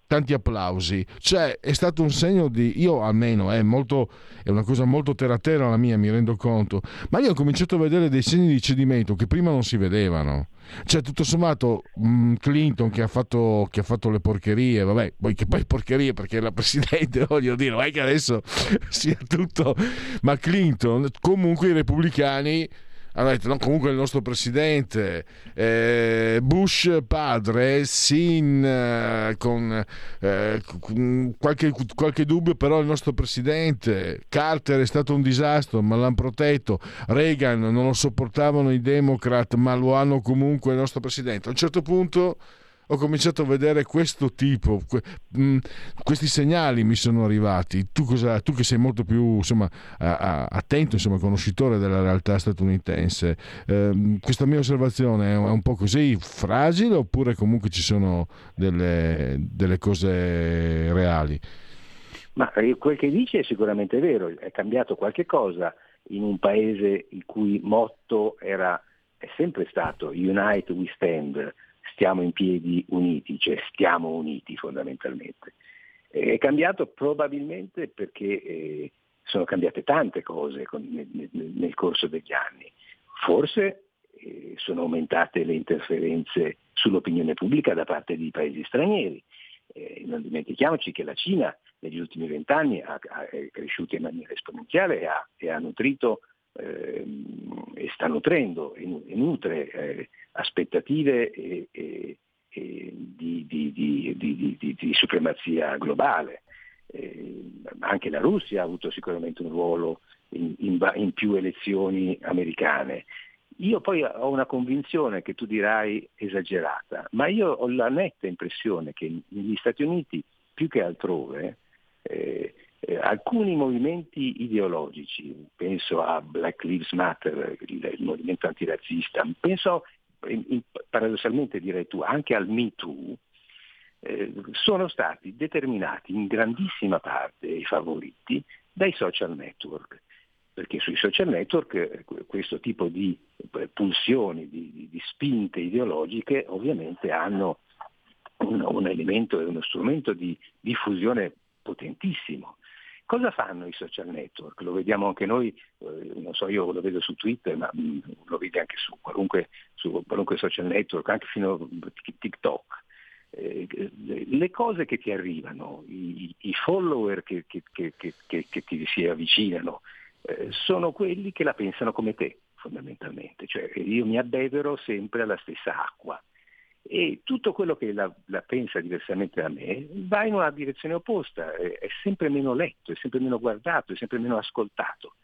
tanti applausi. Cioè, è stato un segno di. Io almeno, è, molto, è una cosa molto terra terra la mia, mi rendo conto. Ma io ho cominciato a vedere dei segni di cedimento che prima non si vedevano. Cioè, tutto sommato, mh, Clinton che ha, fatto, che ha, fatto, le porcherie, vabbè, poi che poi porcherie perché la presidente, voglio dire, non è che adesso sia tutto. Ma Clinton, comunque i repubblicani hanno detto no, comunque il nostro presidente eh, Bush padre sin eh, con eh, qualche, qualche, dubbio però il nostro presidente Carter è stato un disastro ma l'hanno protetto. Reagan non lo sopportavano i democrat ma lo hanno comunque il nostro presidente. A un certo punto ho cominciato a vedere questo tipo, que, mh, mm, questi segnali mi sono arrivati. Tu, cosa, tu che sei molto più insomma, a, a, attento, insomma, conoscitore della realtà statunitense, eh, questa mia osservazione è un po' così fragile oppure comunque ci sono delle, delle cose reali? Ma eh, quel che dice è sicuramente vero, è cambiato qualche cosa in un paese il cui motto era, è sempre stato Unite we stand, stiamo in piedi uniti, cioè stiamo uniti fondamentalmente. È cambiato probabilmente perché eh, sono cambiate tante cose nel, corso degli anni. Forse eh, sono aumentate le interferenze sull'opinione pubblica da parte di paesi stranieri. Eh, non dimentichiamoci che la Cina negli ultimi vent'anni è cresciuta in maniera esponenziale e ha, e ha nutrito eh, e sta nutrendo e, nutre eh, aspettative e, e, di, di, di, di, supremazia globale. Eh, anche la Russia ha avuto sicuramente un ruolo in, in, in, più elezioni americane. Io poi ho una convinzione che tu dirai esagerata, ma io ho la netta impressione che negli Stati Uniti, più che altrove, eh, eh, alcuni movimenti ideologici, penso a Black Lives Matter, il, il movimento antirazzista, penso in, in, paradossalmente direi tu anche al Me Too, eh, sono stati determinati in grandissima parte i favoriti dai social network, perché sui social network eh, questo tipo di eh, pulsioni, di, di, di spinte ideologiche ovviamente hanno un, un elemento e uno strumento di diffusione potentissimo. Cosa fanno i social network? Lo vediamo anche noi, eh, non so, io lo vedo su Twitter, ma mh, mm, lo vedi anche su qualunque, su qualunque, social network, anche fino a TikTok. Eh, le cose che ti arrivano, i, i follower che, che, che, che, ti si avvicinano, eh, sono quelli che la pensano come te, fondamentalmente. Cioè, io mi abbevero sempre alla stessa acqua e tutto quello che la, la, pensa diversamente da me va in una direzione opposta, è, è, sempre meno letto, è sempre meno guardato, è sempre meno ascoltato.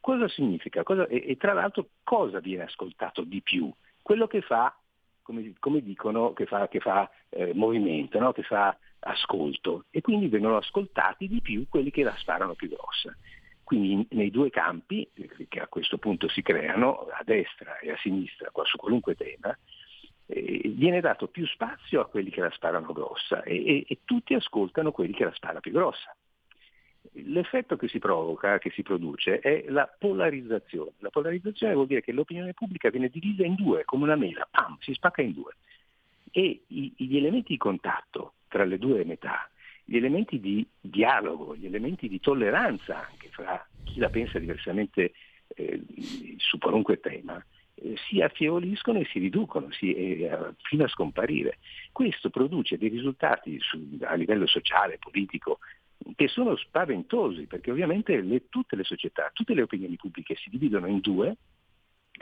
Cosa significa? Cosa, e, e, tra l'altro cosa viene ascoltato di più? Quello che fa, come, come dicono, che fa, che fa eh, movimento, no? che fa ascolto e quindi vengono ascoltati di più quelli che la sparano più grossa. Quindi nei due campi che a questo punto si creano, a destra e a sinistra, su qualunque tema, eh, viene dato più spazio a quelli che la sparano grossa e, e, e tutti ascoltano quelli che la spara più grossa. L'effetto che si provoca, che si produce, è la polarizzazione. La polarizzazione vuol dire che l'opinione pubblica viene divisa in due, come una mela, pam, si spacca in due. E i, gli elementi di contatto tra le due metà, gli elementi di dialogo, gli elementi di tolleranza anche fra chi la pensa diversamente eh, su qualunque tema, eh, si affievoliscono e si riducono si, eh, fino a scomparire. Questo produce dei risultati su, a livello sociale, politico, che sono spaventosi, perché ovviamente le, tutte le società, tutte le opinioni pubbliche si dividono in due,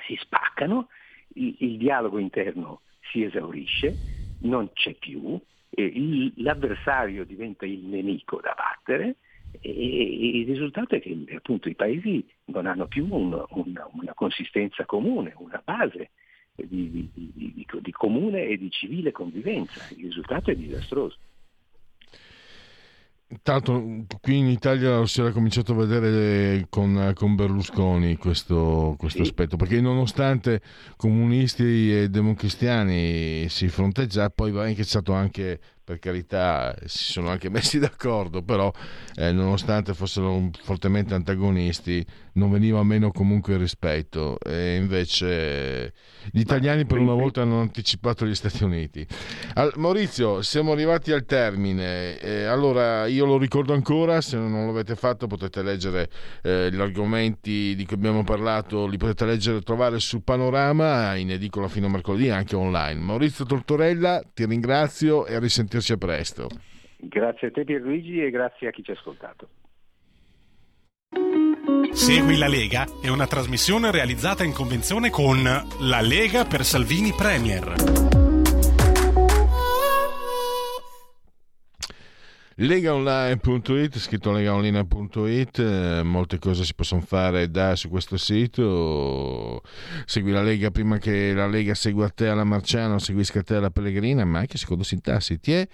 si spaccano, il, il dialogo interno si esaurisce, non c'è più, il, l'avversario diventa il nemico da battere e il risultato è che appunto i paesi non hanno più un, una, una, consistenza comune, una base di, di, di, di, comune e di civile convivenza. Il risultato è disastroso. Tanto qui in Italia si era cominciato a vedere con, con Berlusconi questo, questo sì. aspetto, perché nonostante comunisti e democristiani si fronteggia, poi va anche stato anche per carità si sono anche messi d'accordo, però eh, nonostante fossero fortemente antagonisti non veniva meno comunque il rispetto e invece gli italiani per una volta hanno anticipato gli Stati Uniti. Al, Maurizio, siamo arrivati al termine, eh, allora io lo ricordo ancora, se non l'avete fatto potete leggere eh, gli argomenti di cui abbiamo parlato, li potete leggere e trovare su Panorama in edicola fino a mercoledì anche online. Maurizio Tortorella, ti ringrazio e a risentire sentirci a presto. Grazie a te Pierluigi e grazie a chi ci ha ascoltato. Segui la Lega è una trasmissione realizzata in convenzione con La Lega per Salvini Premier. legaonline.it scritto legaonline.it eh, molte cose si possono fare da su questo sito. Segui la Lega prima che la Lega segua te alla Marciano seguisca te alla Pellegrina ma anche secondo sintassi. Ti è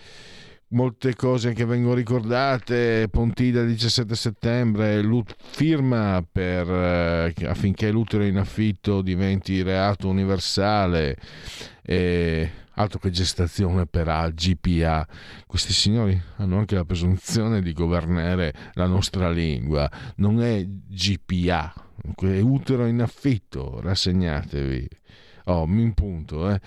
molte cose che vengono ricordate Pontida il 17 settembre firma per, eh, affinché l'utero in affitto diventi reato universale e altro che gestazione per A, GPA. Questi signori hanno anche la presunzione di governare la nostra lingua. Non è GPA, è utero in affitto, rassegnatevi. Oh, mi impunto. Eh.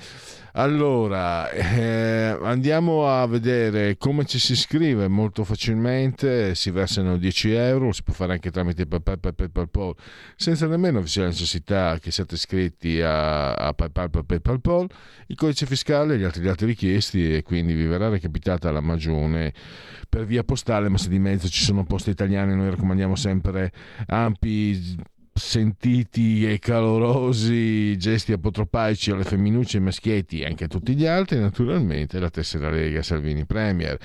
Allora, eh, andiamo a vedere come ci si iscrive molto facilmente. Si versano 10 euro, si può fare anche tramite PayPal, PayPal, PayPal, senza nemmeno vi sia la necessità che siate iscritti a, a PayPal, PayPal, PayPal. Il codice fiscale e gli altri dati richiesti e quindi vi verrà recapitata la magione per via postale, ma se di mezzo ci sono poste italiane noi raccomandiamo sempre ampi sentiti e calorosi gesti apotropaici alle femminucce, ai maschietti e anche a tutti gli altri, naturalmente la tessera Lega Salvini Premier.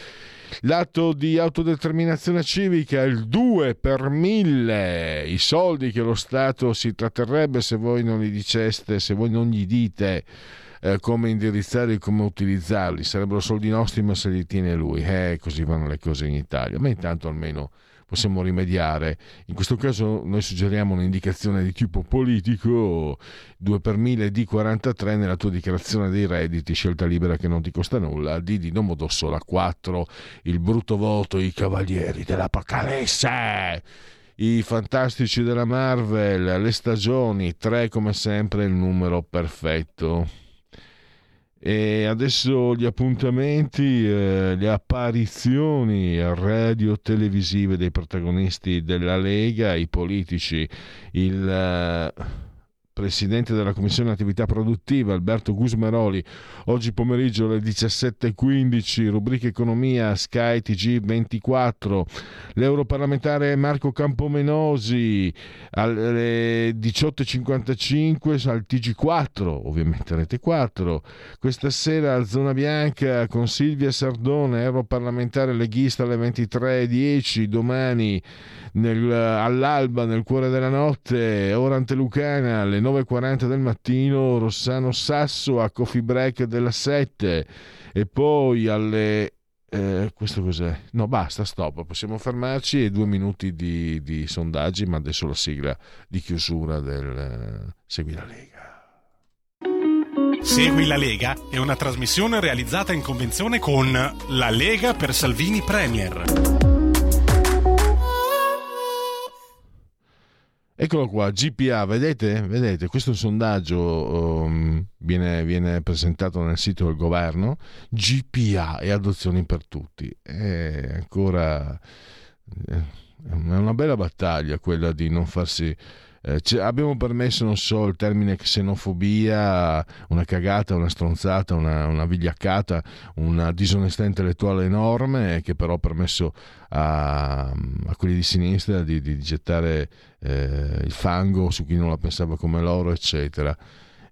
L'atto di autodeterminazione civica, il 2 per 1000, i soldi che lo Stato si tratterrebbe se voi non li diceste, se voi non gli dite eh, come indirizzarli e come utilizzarli, sarebbero soldi nostri ma se li tiene lui, eh, così vanno le cose in Italia, ma intanto almeno possiamo rimediare. In questo caso noi suggeriamo un'indicazione di tipo politico, 2 per 1000 D43 nella tua dichiarazione dei redditi, scelta libera che non ti costa nulla, D di Domodossola 4, il brutto voto, i cavalieri dell'Apocalisse i fantastici della Marvel, le stagioni, 3 come sempre il numero perfetto. E adesso gli appuntamenti, eh, le apparizioni radio-televisive dei protagonisti della Lega, i politici, il, eh, presidente della Commissione Attività Produttiva Alberto Gusmeroli, oggi pomeriggio alle 17.15, rubrica Economia Sky TG24, l'europarlamentare Marco Campomenosi alle 18.55 al TG4, ovviamente rete 4, questa sera a Zona Bianca con Silvia Sardone, europarlamentare leghista alle 23.10, domani nel, all'alba nel cuore della notte, ora antelucana alle 9.40 del mattino, Rossano Sasso a Coffee Break della 7 e poi alle... Eh, questo cos'è? No, basta, stop, possiamo fermarci e due minuti di, di sondaggi, ma adesso la sigla di chiusura del eh, Segui la Lega. Segui la Lega è una trasmissione realizzata in convenzione con La Lega per Salvini Premier. Eccolo qua, GPA, vedete? vedete questo sondaggio um, viene, viene, presentato nel sito del governo, GPA e adozioni per tutti. È ancora è una bella battaglia quella di non farsi eh, abbiamo permesso, non so, il termine xenofobia, una cagata, una stronzata, una, una vigliaccata, una disonestà intellettuale enorme che però ha permesso a, a quelli di sinistra di, di gettare eh, il fango su chi non la pensava come loro, eccetera.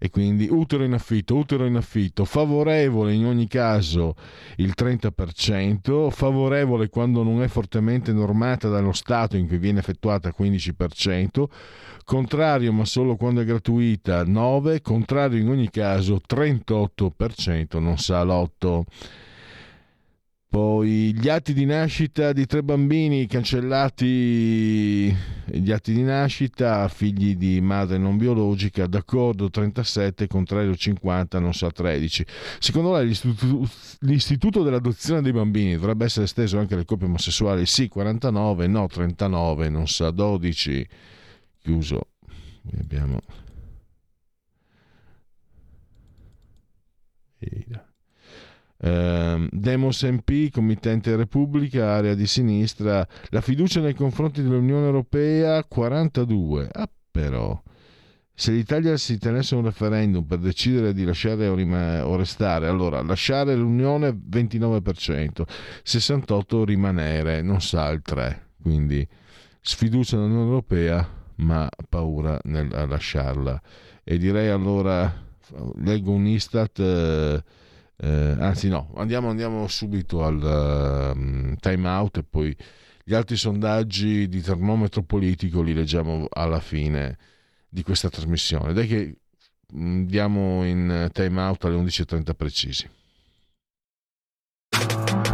E quindi utero in affitto, utero in affitto, favorevole in ogni caso il 30%, favorevole quando non è fortemente normata dallo Stato in cui viene effettuata 15%, contrario ma solo quando è gratuita 9%, contrario in ogni caso 38%, non sa l'8%. Poi gli atti di nascita di tre bambini cancellati, gli atti di nascita, figli di madre non biologica, d'accordo 37, contrario 50, non sa 13. Secondo lei l'istituto, l'istituto dell'adozione dei bambini dovrebbe essere esteso anche alle coppie omosessuali? Sì, 49, no 39, non sa 12. Chiuso. Abbiamo... Eida. Eh, Demos MP, committente Repubblica, area di sinistra, la fiducia nei confronti dell'Unione Europea 42. Ah, però, se l'Italia si tenesse un referendum per decidere di lasciare o, rim- o restare, allora lasciare l'Unione 29%, 68% rimanere, non sa il 3%. Quindi sfiducia nell'Unione Europea, ma paura nel lasciarla. E direi allora, leggo un Istat. Eh, eh, anzi no, andiamo, andiamo subito al uh, time out e poi gli altri sondaggi di termometro politico li leggiamo alla fine di questa trasmissione. Dai che andiamo in time out alle 11.30 precisi.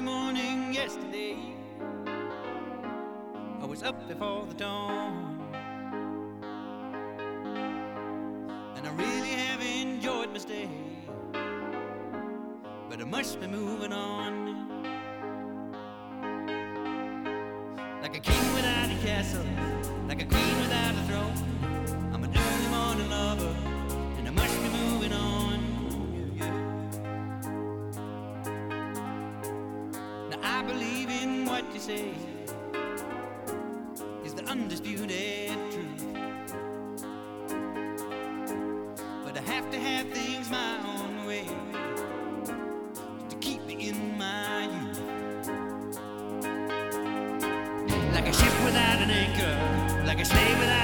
early morning yesterday. I was up before the dawn. And I really have enjoyed my stay. But I must be moving on. Like a king without a castle, like a queen without a throne. say is the undisputed truth. But I have to have things my own way to keep me in my youth. Like a ship without an anchor, like a slave without.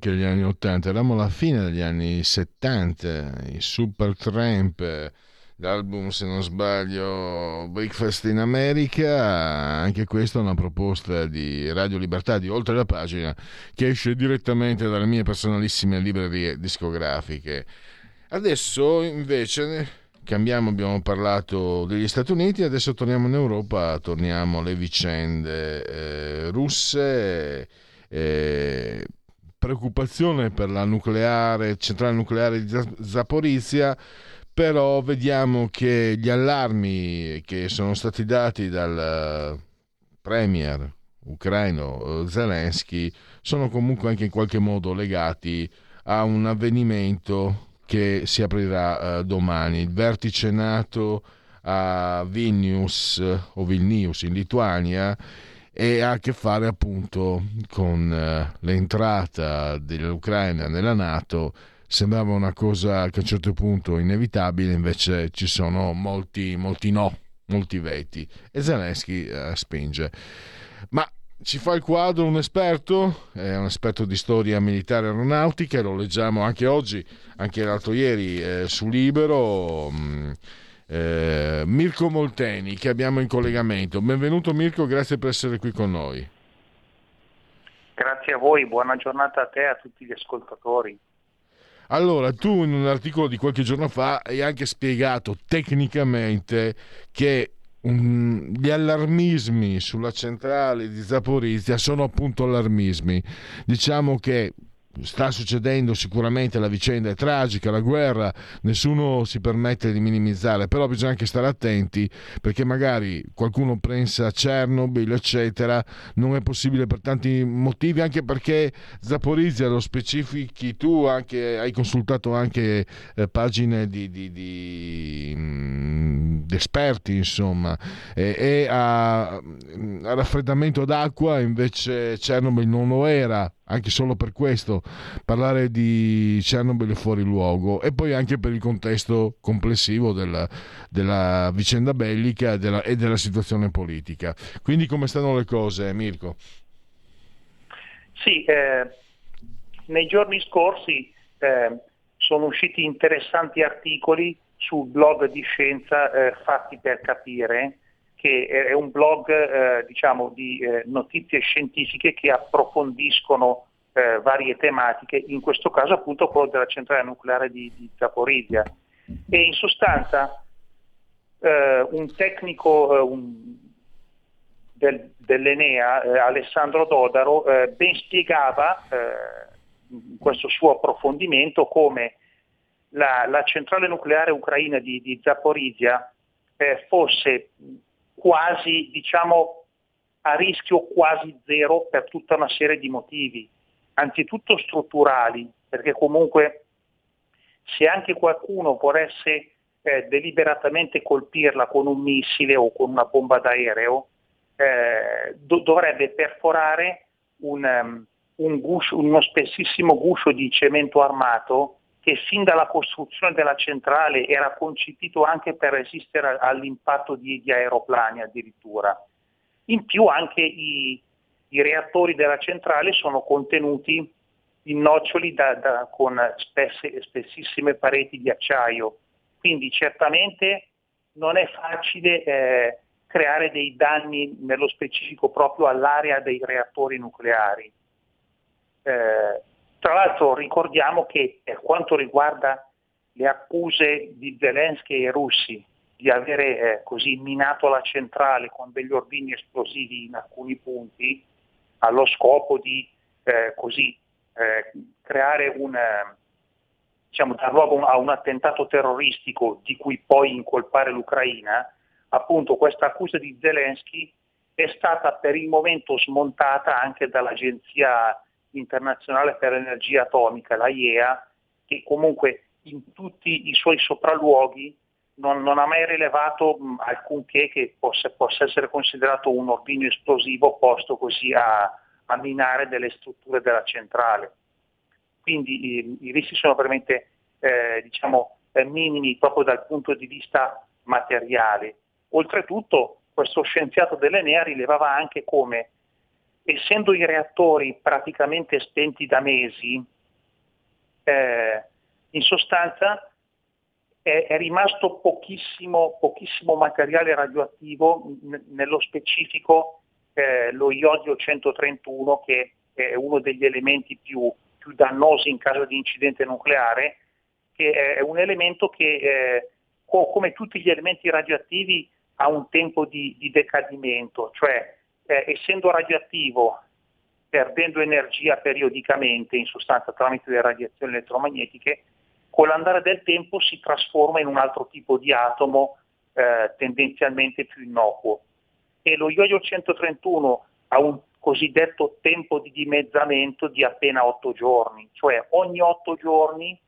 Neanche gli anni 80, eravamo alla fine degli anni 70, i Super Tramp, l'album se non sbaglio Breakfast in America, anche questa è una proposta di Radio Libertà di Oltre la Pagina che esce direttamente dalle mie personalissime librerie discografiche. Adesso invece cambiamo, abbiamo parlato degli Stati Uniti, adesso torniamo in Europa, torniamo alle vicende eh, russe. eh, preoccupazione per la nucleare, centrale nucleare di Zap- Zaporizia, però vediamo che gli allarmi che sono stati dati dal eh, premier ucraino eh, Zelensky sono comunque anche in qualche modo legati a un avvenimento che si aprirà eh, domani, il vertice NATO a Vilnius o Vilnius in Lituania e ha a che fare appunto con eh, l'entrata dell'Ucraina nella Nato. Sembrava una cosa che a un certo punto inevitabile, invece ci sono molti, molti no, molti veti e Zelensky eh, spinge. Ma ci fa il quadro un esperto, è un esperto di storia militare aeronautica, lo leggiamo anche oggi, anche l'altro ieri eh, su Libero. mh, eh, Mirko Molteni che abbiamo in collegamento. Benvenuto Mirko, grazie per essere qui con noi. Grazie a voi, buona giornata a te e a tutti gli ascoltatori. Allora, tu in un articolo di qualche giorno fa hai anche spiegato tecnicamente che mm, gli allarmismi sulla centrale di Zaporizia sono appunto allarmismi. Diciamo che sta succedendo sicuramente la vicenda è tragica, la guerra, nessuno si permette di minimizzare, però bisogna anche stare attenti perché magari qualcuno pensa a Chernobyl, eccetera, non è possibile per tanti motivi, anche perché Zaporizia lo specifichi tu, anche, hai consultato anche eh, pagine di, di- di, mm, di esperti, insomma, e, e a, a raffreddamento d'acqua invece Chernobyl non lo era, anche solo per questo parlare di Chernobyl fuori luogo e poi anche per il contesto complessivo della, della vicenda bellica della, e della situazione politica. Quindi come stanno le cose, Mirko? Sì, eh, nei giorni scorsi eh, sono usciti interessanti articoli sul blog di scienza eh, Fatti per capire, che è un blog eh, diciamo, di eh, notizie scientifiche che approfondiscono eh, varie tematiche, in questo caso appunto quello della centrale nucleare di, di Zaporizia. E in sostanza eh, un tecnico eh, un- del- dell'Enea, eh, Alessandro Dodaro, ben spiegava in questo suo approfondimento come la, la centrale nucleare ucraina di, di Zaporizia fosse quasi, diciamo, a rischio quasi zero per tutta una serie di motivi, anzitutto strutturali, perché comunque se anche qualcuno volesse eh, deliberatamente colpirla con un missile o con una bomba d'aereo, eh, do- dovrebbe perforare un, um, un guscio- uno spessissimo guscio di cemento armato che fin dalla costruzione della centrale era concepito anche per resistere all'impatto di, di aeroplani addirittura. In più anche i, i reattori della centrale sono contenuti in noccioli da- da- con spesse- spessissime pareti di acciaio, quindi certamente non è facile eh, creare dei danni nello specifico proprio all'area dei reattori nucleari. Eh, tra l'altro ricordiamo che per quanto riguarda le accuse di Zelensky e i russi di avere eh, così minato la centrale con degli ordini esplosivi in alcuni punti, allo scopo di eh, così eh, creare un, diciamo, dar luogo a un attentato terroristico di cui poi incolpare l'Ucraina, appunto questa accusa di Zelensky è stata per il momento smontata anche dall'Agenzia internazionale per l'energia atomica, la IEA, che comunque in tutti i suoi sopralluoghi non, non ha mai rilevato alcunché che possa, possa essere considerato un ordigno esplosivo posto così a, a minare delle strutture della centrale. Quindi i, i rischi sono veramente eh, diciamo, eh, minimi proprio dal punto di vista materiale. Oltretutto questo scienziato dell'Enea rilevava anche come, essendo i reattori praticamente spenti da mesi, eh, in sostanza è, è rimasto pochissimo, pochissimo materiale radioattivo, n- nello specifico eh, lo iodio 131 che è uno degli elementi più, più dannosi in caso di incidente nucleare, che è un elemento che eh, co- come tutti gli elementi radioattivi ha un tempo di, di decadimento, cioè eh, essendo radioattivo, perdendo energia periodicamente, in sostanza tramite le radiazioni elettromagnetiche, con l'andare del tempo si trasforma in un altro tipo di atomo eh, tendenzialmente più innocuo. E lo iodio 131 ha un cosiddetto tempo di dimezzamento di appena 8 giorni, cioè ogni 8 giorni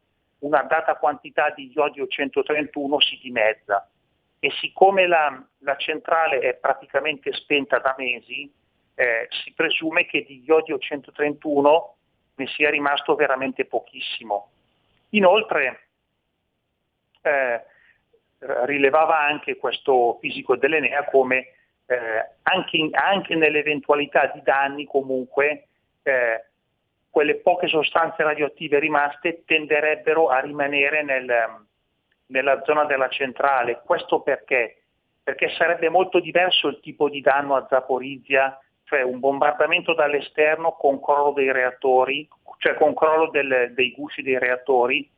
una data quantità di iodio 131 si dimezza e siccome la, la centrale è praticamente spenta da mesi, eh, si presume che di iodio 131 ne sia rimasto veramente pochissimo. Inoltre eh, rilevava anche questo fisico dell'Enea come eh, anche, in- anche nell'eventualità di danni comunque eh, quelle poche sostanze radioattive rimaste tenderebbero a rimanere nel- nella zona della centrale. Questo perché? Perché sarebbe molto diverso il tipo di danno a Zaporizia, cioè un bombardamento dall'esterno con crollo dei reattori, cioè con crollo del- dei gusci dei reattori,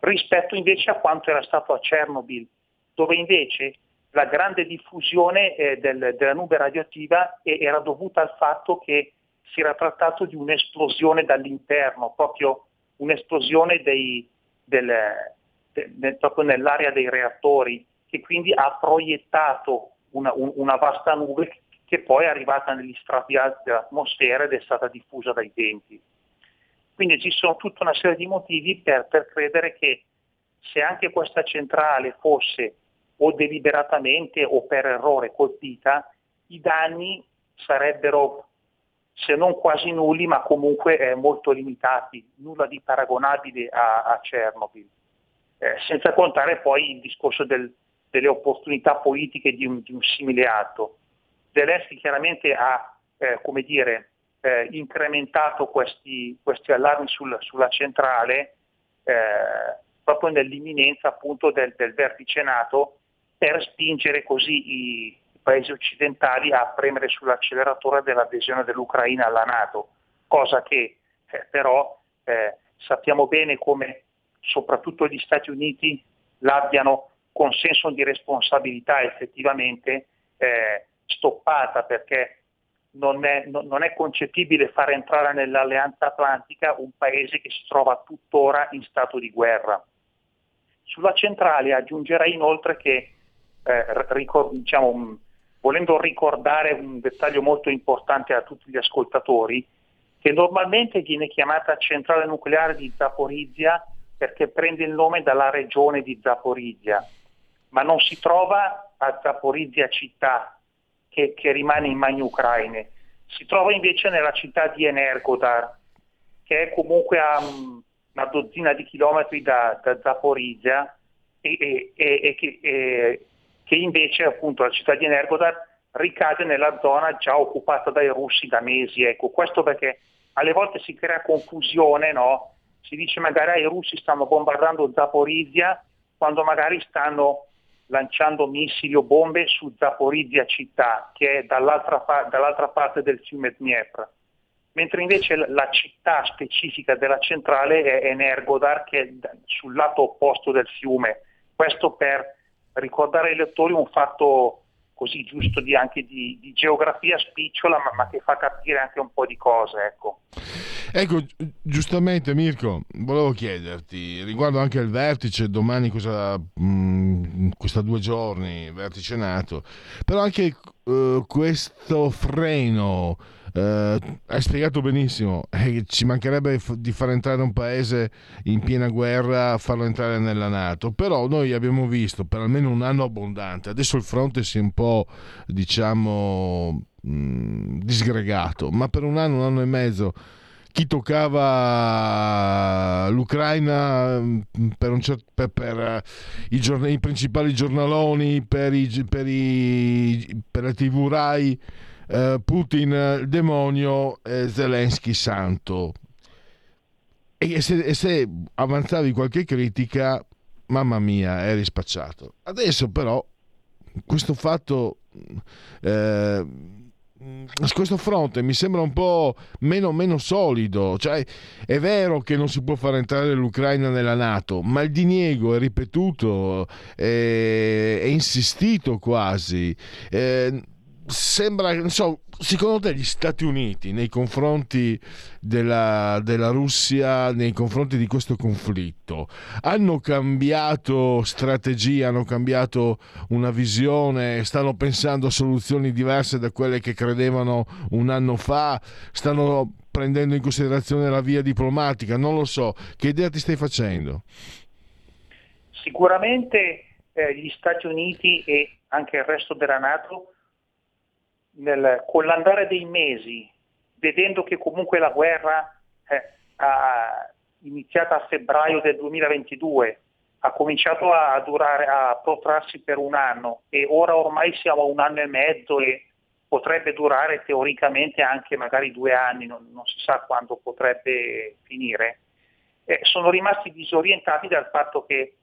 rispetto invece a quanto era stato a Chernobyl, dove invece la grande diffusione eh, del- della nube radioattiva era dovuta al fatto che si era trattato di un'esplosione dall'interno, proprio un'esplosione dei- del, de- de- proprio nell'area dei reattori, che quindi ha proiettato una, un- una vasta nube che poi è arrivata negli strati alti dell'atmosfera ed è stata diffusa dai venti. Quindi ci sono tutta una serie di motivi per, per credere che se anche questa centrale fosse o deliberatamente o per errore colpita, i danni sarebbero se non quasi nulli, ma comunque eh, molto limitati, nulla di paragonabile a, a Chernobyl. Eh, senza contare poi il discorso del- delle opportunità politiche di un, di un simile atto. Zelensky chiaramente ha, eh, come dire, eh, incrementato questi, questi allarmi sul- sulla centrale eh, proprio nell'imminenza appunto del, del vertice NATO per spingere così i paesi occidentali a premere sull'acceleratore dell'adesione dell'Ucraina alla Nato, cosa che eh, però eh, sappiamo bene come soprattutto gli Stati Uniti l'abbiano con senso di responsabilità effettivamente eh, stoppata perché non è, non- è concepibile far entrare nell'alleanza atlantica un paese che si trova tuttora in stato di guerra. Sulla centrale aggiungerei inoltre che, eh, ricor- diciamo, mh, volendo ricordare un dettaglio molto importante a tutti gli ascoltatori, che normalmente viene chiamata centrale nucleare di Zaporizia perché prende il nome dalla regione di Zaporizia, ma non si trova a Zaporizia città, che, che rimane in mani ucraine, si trova invece nella città di Energodar, che è comunque a mm, una dozzina di chilometri da, da Zaporizia e, e- e- che, e- che invece appunto la città di Energodar ricade nella zona già occupata dai russi da mesi. Ecco, questo perché alle volte si crea confusione, no? Si dice magari "Ah, i russi stanno bombardando Zaporizia quando magari stanno lanciando missili o bombe su Zaporizia città, che è dall'altra, dall'altra parte del fiume Dniepr. Mentre invece la città specifica della centrale è Energodar, che è sul lato opposto del fiume. Questo per ricordare ai lettori un fatto così giusto di, anche di, di geografia spicciola, ma, ma che fa capire anche un po' di cose. Ecco. Ecco, gi- giustamente Mirko, volevo chiederti, riguardo anche il vertice, domani cosa, mh, questa due giorni, vertice nato, però anche eh, questo freno, eh, hai spiegato benissimo, eh, ci mancherebbe di far entrare un paese in piena guerra, farlo entrare nella Nato, però noi abbiamo visto per almeno un anno abbondante, adesso il fronte si è un po', diciamo, mh, disgregato, ma per un anno, un anno e mezzo chi toccava l'Ucraina per, un cer- per- per, eh, i, giorn- i principali giornaloni, per, i, per, i, la TV Rai, eh, Putin eh, demonio, e Zelensky santo. E se, e se avanzavi qualche critica, mamma mia, eri spacciato. Adesso però questo fatto... eh, su questo fronte mi sembra un po' meno, meno solido. Cioè, è vero che non si può far entrare l'Ucraina nella Nato, ma il diniego è ripetuto, è, è insistito quasi. Eh, sembra, so, secondo te gli Stati Uniti nei confronti della, della Russia, nei confronti di questo conflitto, hanno cambiato strategia, hanno cambiato una visione, stanno pensando a soluzioni diverse da quelle che credevano un anno fa, stanno prendendo in considerazione la via diplomatica, non lo so, che idea ti stai facendo? Sicuramente eh, gli Stati Uniti e anche il resto della Nato, nel- con l'andare dei mesi, vedendo che comunque la guerra eh, ha iniziata a febbraio del 2022 ha cominciato a durare, a protrarsi per un anno e ora ormai siamo a un anno e mezzo e potrebbe durare teoricamente anche magari due anni, non, non si sa quando potrebbe finire, eh, sono rimasti disorientati dal fatto che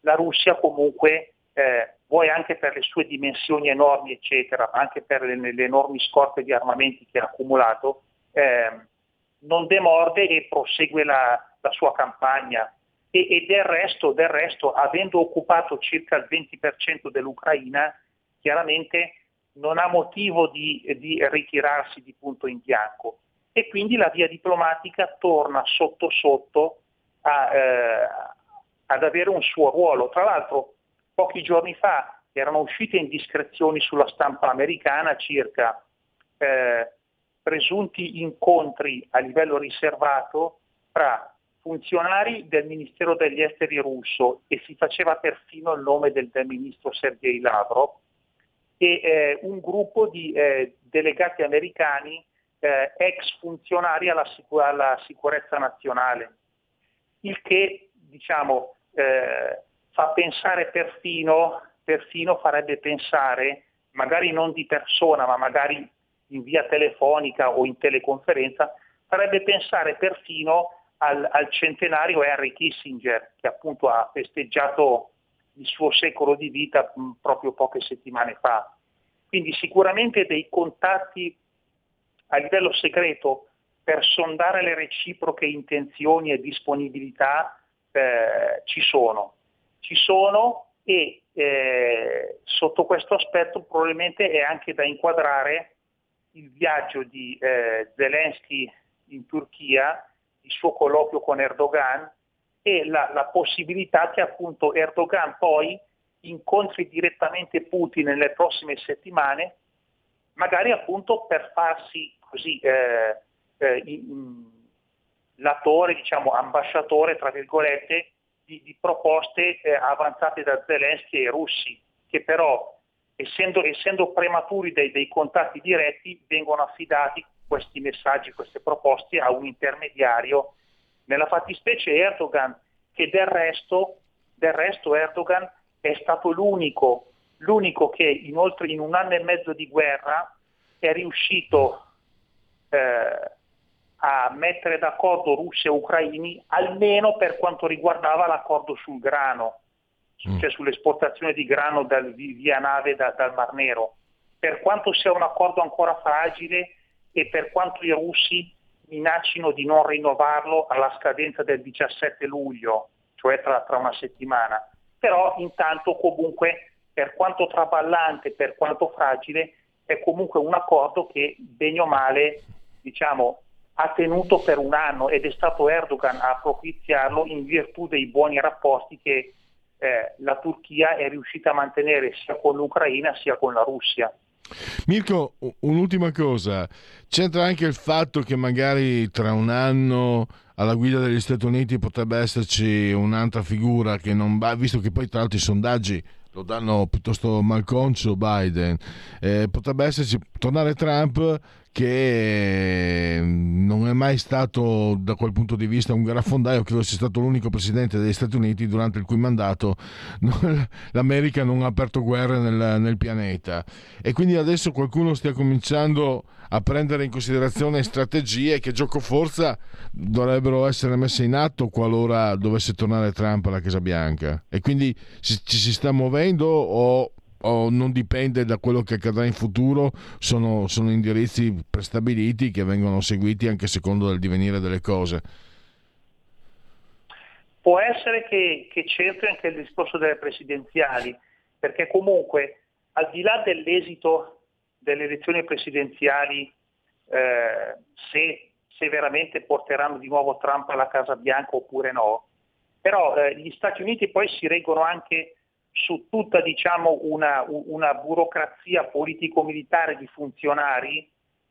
la Russia comunque, eh, vuoi anche per le sue dimensioni enormi, eccetera, ma anche per le, le enormi scorte di armamenti che ha accumulato, eh, non demorde e prosegue la, la sua campagna. E, e del, resto, del resto, avendo occupato circa il 20% dell'Ucraina, chiaramente non ha motivo di, di ritirarsi di punto in bianco. E quindi la via diplomatica torna sotto sotto a, eh, ad avere un suo ruolo. Tra l'altro pochi giorni fa erano uscite indiscrezioni sulla stampa americana circa eh, presunti incontri a livello riservato tra funzionari del Ministero degli Esteri russo e si faceva perfino il nome del, del ministro Sergei Lavrov e eh, un gruppo di eh, delegati americani eh, ex funzionari alla, sicur- alla sicurezza nazionale. Il che diciamo, eh, fa pensare perfino, perfino farebbe pensare, magari non di persona, ma magari in via telefonica o in teleconferenza, farebbe pensare perfino al, al centenario Henry Kissinger, che appunto ha festeggiato il suo secolo di vita mh, proprio poche settimane fa. Quindi sicuramente dei contatti a livello segreto per sondare le reciproche intenzioni e disponibilità eh, ci sono. Ci sono e eh, sotto questo aspetto probabilmente è anche da inquadrare il viaggio di eh, Zelensky in Turchia, il suo colloquio con Erdogan e la, la possibilità che appunto Erdogan poi incontri direttamente Putin nelle prossime settimane, magari appunto per farsi così eh, eh, in- l'attore, diciamo, ambasciatore, tra virgolette, di, di proposte eh, avanzate da Zelensky e russi, che però, essendo, essendo prematuri dei, dei contatti diretti, vengono affidati questi messaggi, queste proposte a un intermediario, nella fattispecie Erdogan, che del resto, del resto Erdogan è stato l'unico, l'unico che inoltre in un anno e mezzo di guerra è riuscito eh, a mettere d'accordo russi e ucraini almeno per quanto riguardava l'accordo sul grano, cioè sull'esportazione di grano dal- via nave da- dal Mar Nero. Per quanto sia un accordo ancora fragile e per quanto i russi minaccino di non rinnovarlo alla scadenza del 17 luglio, cioè tra, tra una settimana. Però intanto comunque per quanto traballante, per quanto fragile, è comunque un accordo che bene o male diciamo, ha tenuto per un anno ed è stato Erdogan a propiziarlo in virtù dei buoni rapporti che eh, la Turchia è riuscita a mantenere sia con l'Ucraina sia con la Russia. Mirko, un'ultima cosa, c'entra anche il fatto che magari tra un anno alla guida degli Stati Uniti potrebbe esserci un'altra figura che non va, visto che poi tra l'altro i sondaggi lo danno piuttosto malconcio Biden, eh, potrebbe esserci tornare Trump che non è mai stato da quel punto di vista un guerrafondaio, credo sia stato l'unico presidente degli Stati Uniti durante il cui mandato l'America non ha aperto guerre nel, nel pianeta. E quindi adesso qualcuno stia cominciando a prendere in considerazione strategie che gioco forza dovrebbero essere messe in atto qualora dovesse tornare Trump alla Casa Bianca. E quindi ci, ci si sta muovendo o, o non dipende da quello che accadrà in futuro sono, sono indirizzi prestabiliti che vengono seguiti anche secondo il divenire delle cose. Può essere che, che c'entri anche il discorso delle presidenziali, perché comunque al di là dell'esito delle elezioni presidenziali, eh, se, se veramente porteranno di nuovo Trump alla Casa Bianca oppure no, però eh, gli Stati Uniti poi si reggono anche su tutta diciamo, una, una burocrazia politico-militare di funzionari,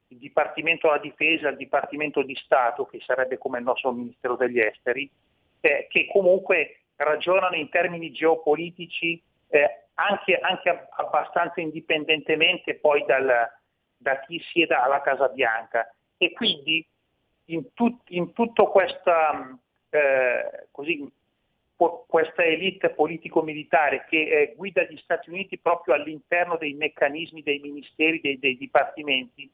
il Dipartimento della Difesa, il Dipartimento di Stato, che sarebbe come il nostro Ministero degli Esteri, eh, che comunque ragionano in termini geopolitici eh, anche, anche ab- abbastanza indipendentemente poi dal- da chi sieda alla Casa Bianca. E quindi in, tut- in tutto questa, eh, così, po- questa elite politico-militare che eh, guida gli Stati Uniti proprio all'interno dei meccanismi, dei ministeri, dei, dei dipartimenti,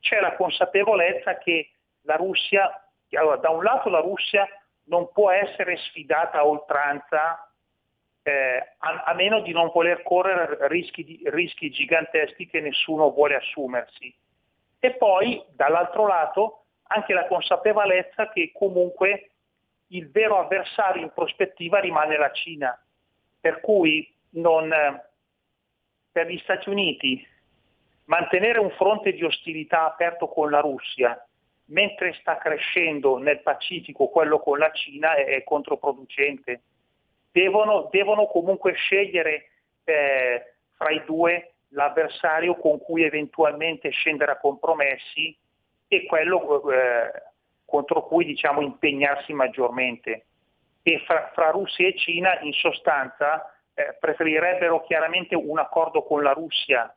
c'è la consapevolezza che la Russia, allora, da un lato la Russia non può essere sfidata a oltranza eh, a, a meno di non voler correre rischi, di- rischi giganteschi che nessuno vuole assumersi. E poi dall'altro lato anche la consapevolezza che comunque il vero avversario in prospettiva rimane la Cina, per cui non, eh, per gli Stati Uniti mantenere un fronte di ostilità aperto con la Russia mentre sta crescendo nel Pacifico quello con la Cina è, controproducente. Devono, devono comunque scegliere eh, fra i due l'avversario con cui eventualmente scendere a compromessi e quello eh, contro cui diciamo, impegnarsi maggiormente. E fra, fra Russia e Cina in sostanza eh, preferirebbero chiaramente un accordo con la Russia,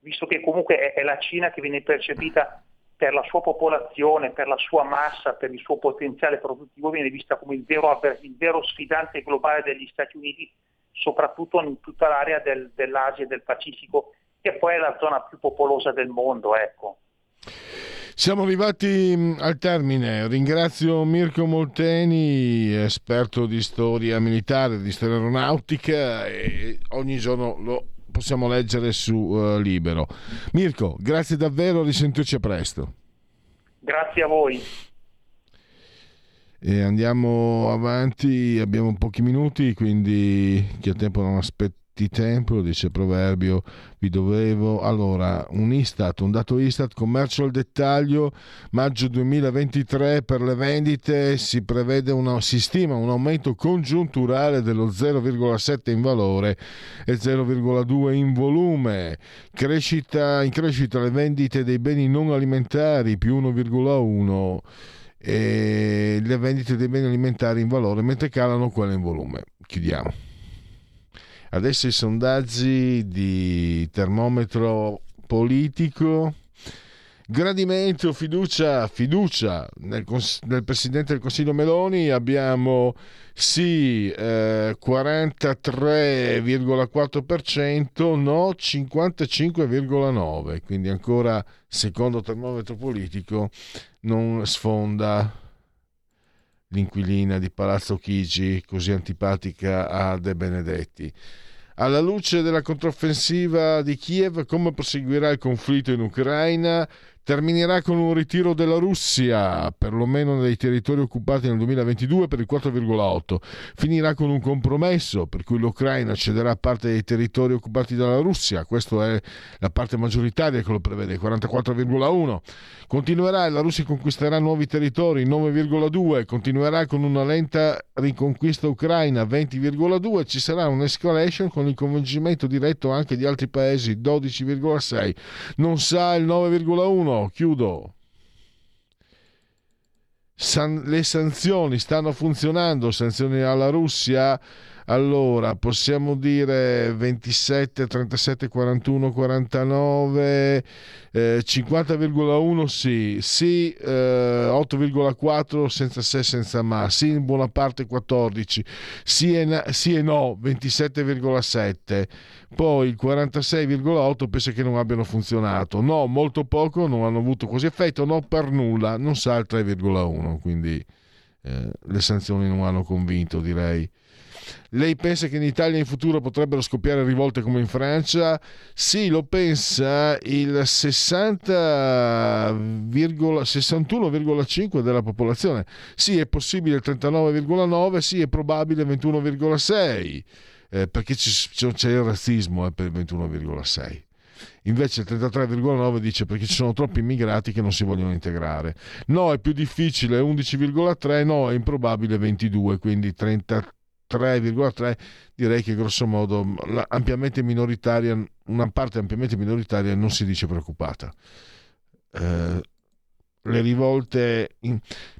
visto che comunque è, è la Cina che viene percepita per la sua popolazione, per la sua massa, per il suo potenziale produttivo, viene vista come il vero, il vero sfidante globale degli Stati Uniti, soprattutto in tutta l'area del- dell'Asia e del Pacifico, che poi è la zona più popolosa del mondo. Ecco. Siamo arrivati mh, al termine. Ringrazio Mirko Molteni, esperto di storia militare, di storia aeronautica e ogni giorno lo possiamo leggere su eh, Libero. Mirko, grazie davvero, risentirci a presto. Grazie a voi. E andiamo avanti, abbiamo pochi minuti, quindi chi ha tempo non aspetti tempo, dice proverbio, vi dovevo. Allora, un Istat, un dato Istat, commercio al dettaglio, maggio 2023 per le vendite si prevede una, si stima un aumento congiunturale dello 0,7 in valore e 0,2 in volume. Crescita, in crescita le vendite dei beni non alimentari più 1,1 e le vendite dei beni alimentari in valore mentre calano quelle in volume. Chiudiamo. Adesso i sondaggi di termometro politico. Gradimento, fiducia, fiducia. Nel, cons- nel Presidente del Consiglio Meloni abbiamo sì eh, 43,4%, no 55,9%, quindi ancora secondo termometro politico non sfonda l'inquilina di Palazzo Chigi, così antipatica a De Benedetti. Alla luce della controffensiva di Kiev, come proseguirà il conflitto in Ucraina? Terminerà con un ritiro della Russia, perlomeno nei territori occupati nel 2022 per il 4,8. Finirà con un compromesso per cui l'Ucraina cederà parte dei territori occupati dalla Russia, questa è la parte maggioritaria che lo prevede, il 44,1. Continuerà e la Russia conquisterà nuovi territori, 9,2. Continuerà con una lenta riconquista ucraina, 20,2. Ci sarà un'escalation con il coinvolgimento diretto anche di altri paesi, 12,6. Non sa il 9,1 chiudo. San- le sanzioni stanno funzionando, sanzioni alla Russia. Allora, possiamo dire 27, 37, 41, 49, eh, 50,1 sì, sì eh, 8,4 senza se, senza ma, sì in buona parte 14, sì e, na- sì e no 27,7, poi il 46,8 penso che non abbiano funzionato, no molto poco, non hanno avuto quasi effetto, no per nulla, non sa il 3,1, quindi eh, le sanzioni non hanno convinto direi. Lei pensa che in Italia in futuro potrebbero scoppiare rivolte come in Francia? Sì, lo pensa il 60, 61,5 della popolazione. Sì, è possibile il 39,9, sì, è probabile il 21,6, eh, perché c'è, il razzismo eh, per il 21,6. Invece il 33,9 dice perché ci sono troppi immigrati che non si vogliono integrare. No, è più difficile 11,3, no, è improbabile 22, quindi 33,3 direi che grosso modo la- ampiamente minoritaria, una parte ampiamente minoritaria non si dice preoccupata. Eh, le rivolte in-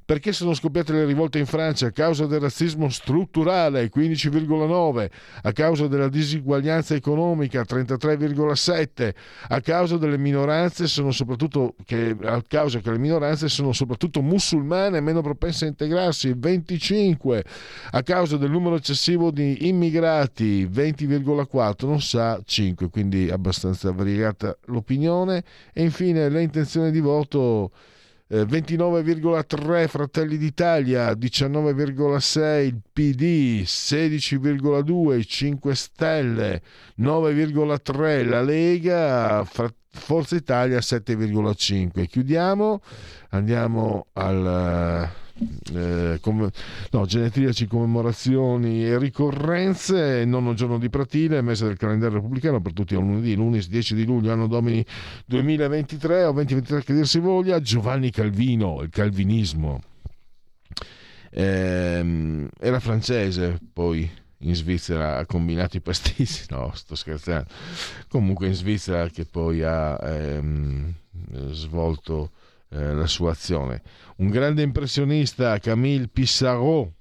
Perché sono scoppiate le rivolte in Francia? A causa del razzismo strutturale, 15,9, a causa della disuguaglianza economica, 33,7, a causa delle minoranze sono soprattutto che, a causa che le minoranze sono soprattutto musulmane meno propense a integrarsi, 25, a causa del numero eccessivo di immigrati, 20,4, non sa 5, quindi abbastanza variegata l'opinione. E infine le intenzioni di voto eh, 29,3 Fratelli d'Italia, 19,6 il PD, 16,2 i 5 Stelle, 9,3 la Lega, Forza Italia 7,5. Chiudiamo, andiamo al eh, come- no, genetriaci, commemorazioni e ricorrenze, nono giorno di Pratile, mese del calendario repubblicano per tutti a lunedì, lunedì 10 di luglio, anno domini 2023 o 2023 che dir si voglia, Giovanni Calvino, il calvinismo. Ehm, era francese, poi in Svizzera ha combinato i pasticci, no, sto scherzando. Comunque in Svizzera che poi ha ehm, svolto eh, la sua azione. Un grande impressionista, Camille Pissarro,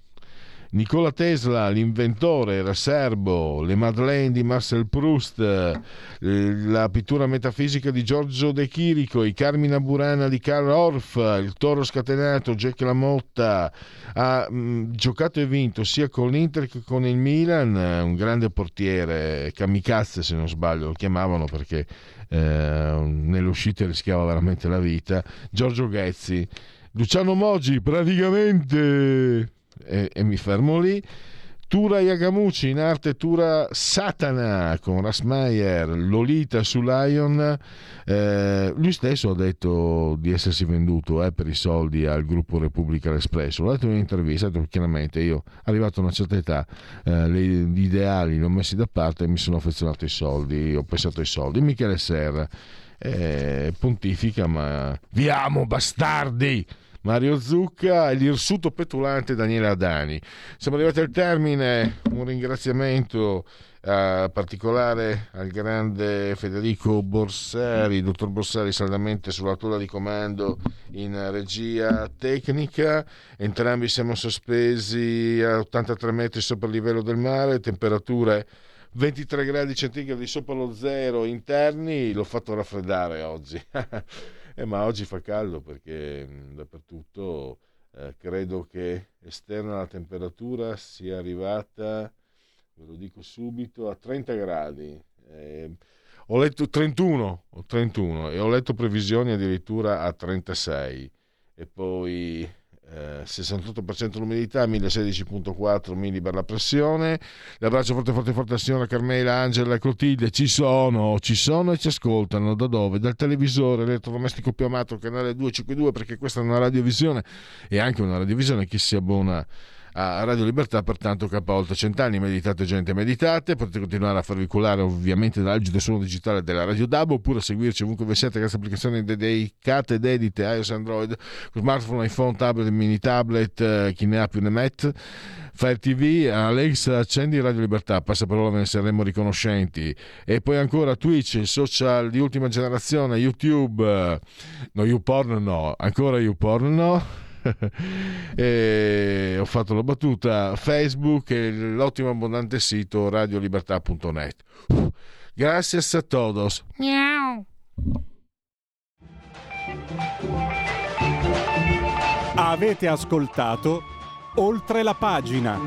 Nicola Tesla, l'inventore, era serbo, le Madeleine di Marcel Proust, eh, la pittura metafisica di Giorgio De Chirico, i Carmina Burana di Karl Orff, il Toro Scatenato, Jack Lamotta, ha mh, giocato e vinto sia con l'Inter che con il Milan, eh, un grande portiere, kamikaze se non sbaglio lo chiamavano perché eh, nelle uscite rischiava veramente la vita, Giorgio Ghezzi, Luciano Moggi praticamente e, e mi fermo lì. Tura Yagamuchi in arte Tura Satana con Rasmayer, Lolita su Lion. Eh, lui stesso ha detto di essersi venduto eh, per i soldi al gruppo Repubblica L'Espresso. L'ho detto in un'intervista, ha detto, chiaramente io arrivato a una certa età, eh, gli ideali li ho messi da parte e mi sono affezionato ai soldi, ho pensato ai soldi. Michele Serra eh, pontifica, ma vi amo bastardi! Mario Zucca e l'irsuto petulante Daniele Adani. Siamo arrivati al termine, un ringraziamento eh, particolare al grande Federico Borsari, dottor Borsari saldamente sull'altura di comando in regia tecnica, entrambi siamo sospesi a 83 metri sopra il livello del mare, temperature 23 gradi centigradi sopra lo zero interni, l'ho fatto raffreddare oggi. Eh, ma oggi fa caldo perché mh, dappertutto eh, credo che esterna la temperatura sia arrivata, ve lo dico subito, a 30 gradi. Eh, ho letto 31, o 31 e ho letto previsioni addirittura a 36 e poi eh, 68% l'umidità, 1016.4 millibar la pressione. L'abbraccio forte forte forte alla signora Carmela, Angela e Clotilde, ci sono, ci sono e ci ascoltano. Da dove? Dal televisore, elettrodomestico più amato, canale 252 perché questa è una radiovisione e anche una radiovisione chi si abbona a Radio Libertà, pertanto K oltre cent'anni, meditate gente, meditate, potete continuare a farvi cullare ovviamente dall'algido suono digitale della Radio DAB oppure seguirci ovunque vi siete grazie applicazioni dedicate ed edite iOS Android, smartphone, iPhone, tablet, mini tablet, eh, chi ne ha più ne mette. Fire TV, Alexa, accendi Radio Libertà, passa parola ve ne saremo riconoscenti. E poi ancora Twitch, social di ultima generazione, YouTube, no YouPorn no, ancora YouPorn no. e ho fatto la battuta Facebook e l'ottimo abbondante sito radiolibertà.net gracias a todos Miau. Avete ascoltato oltre la pagina.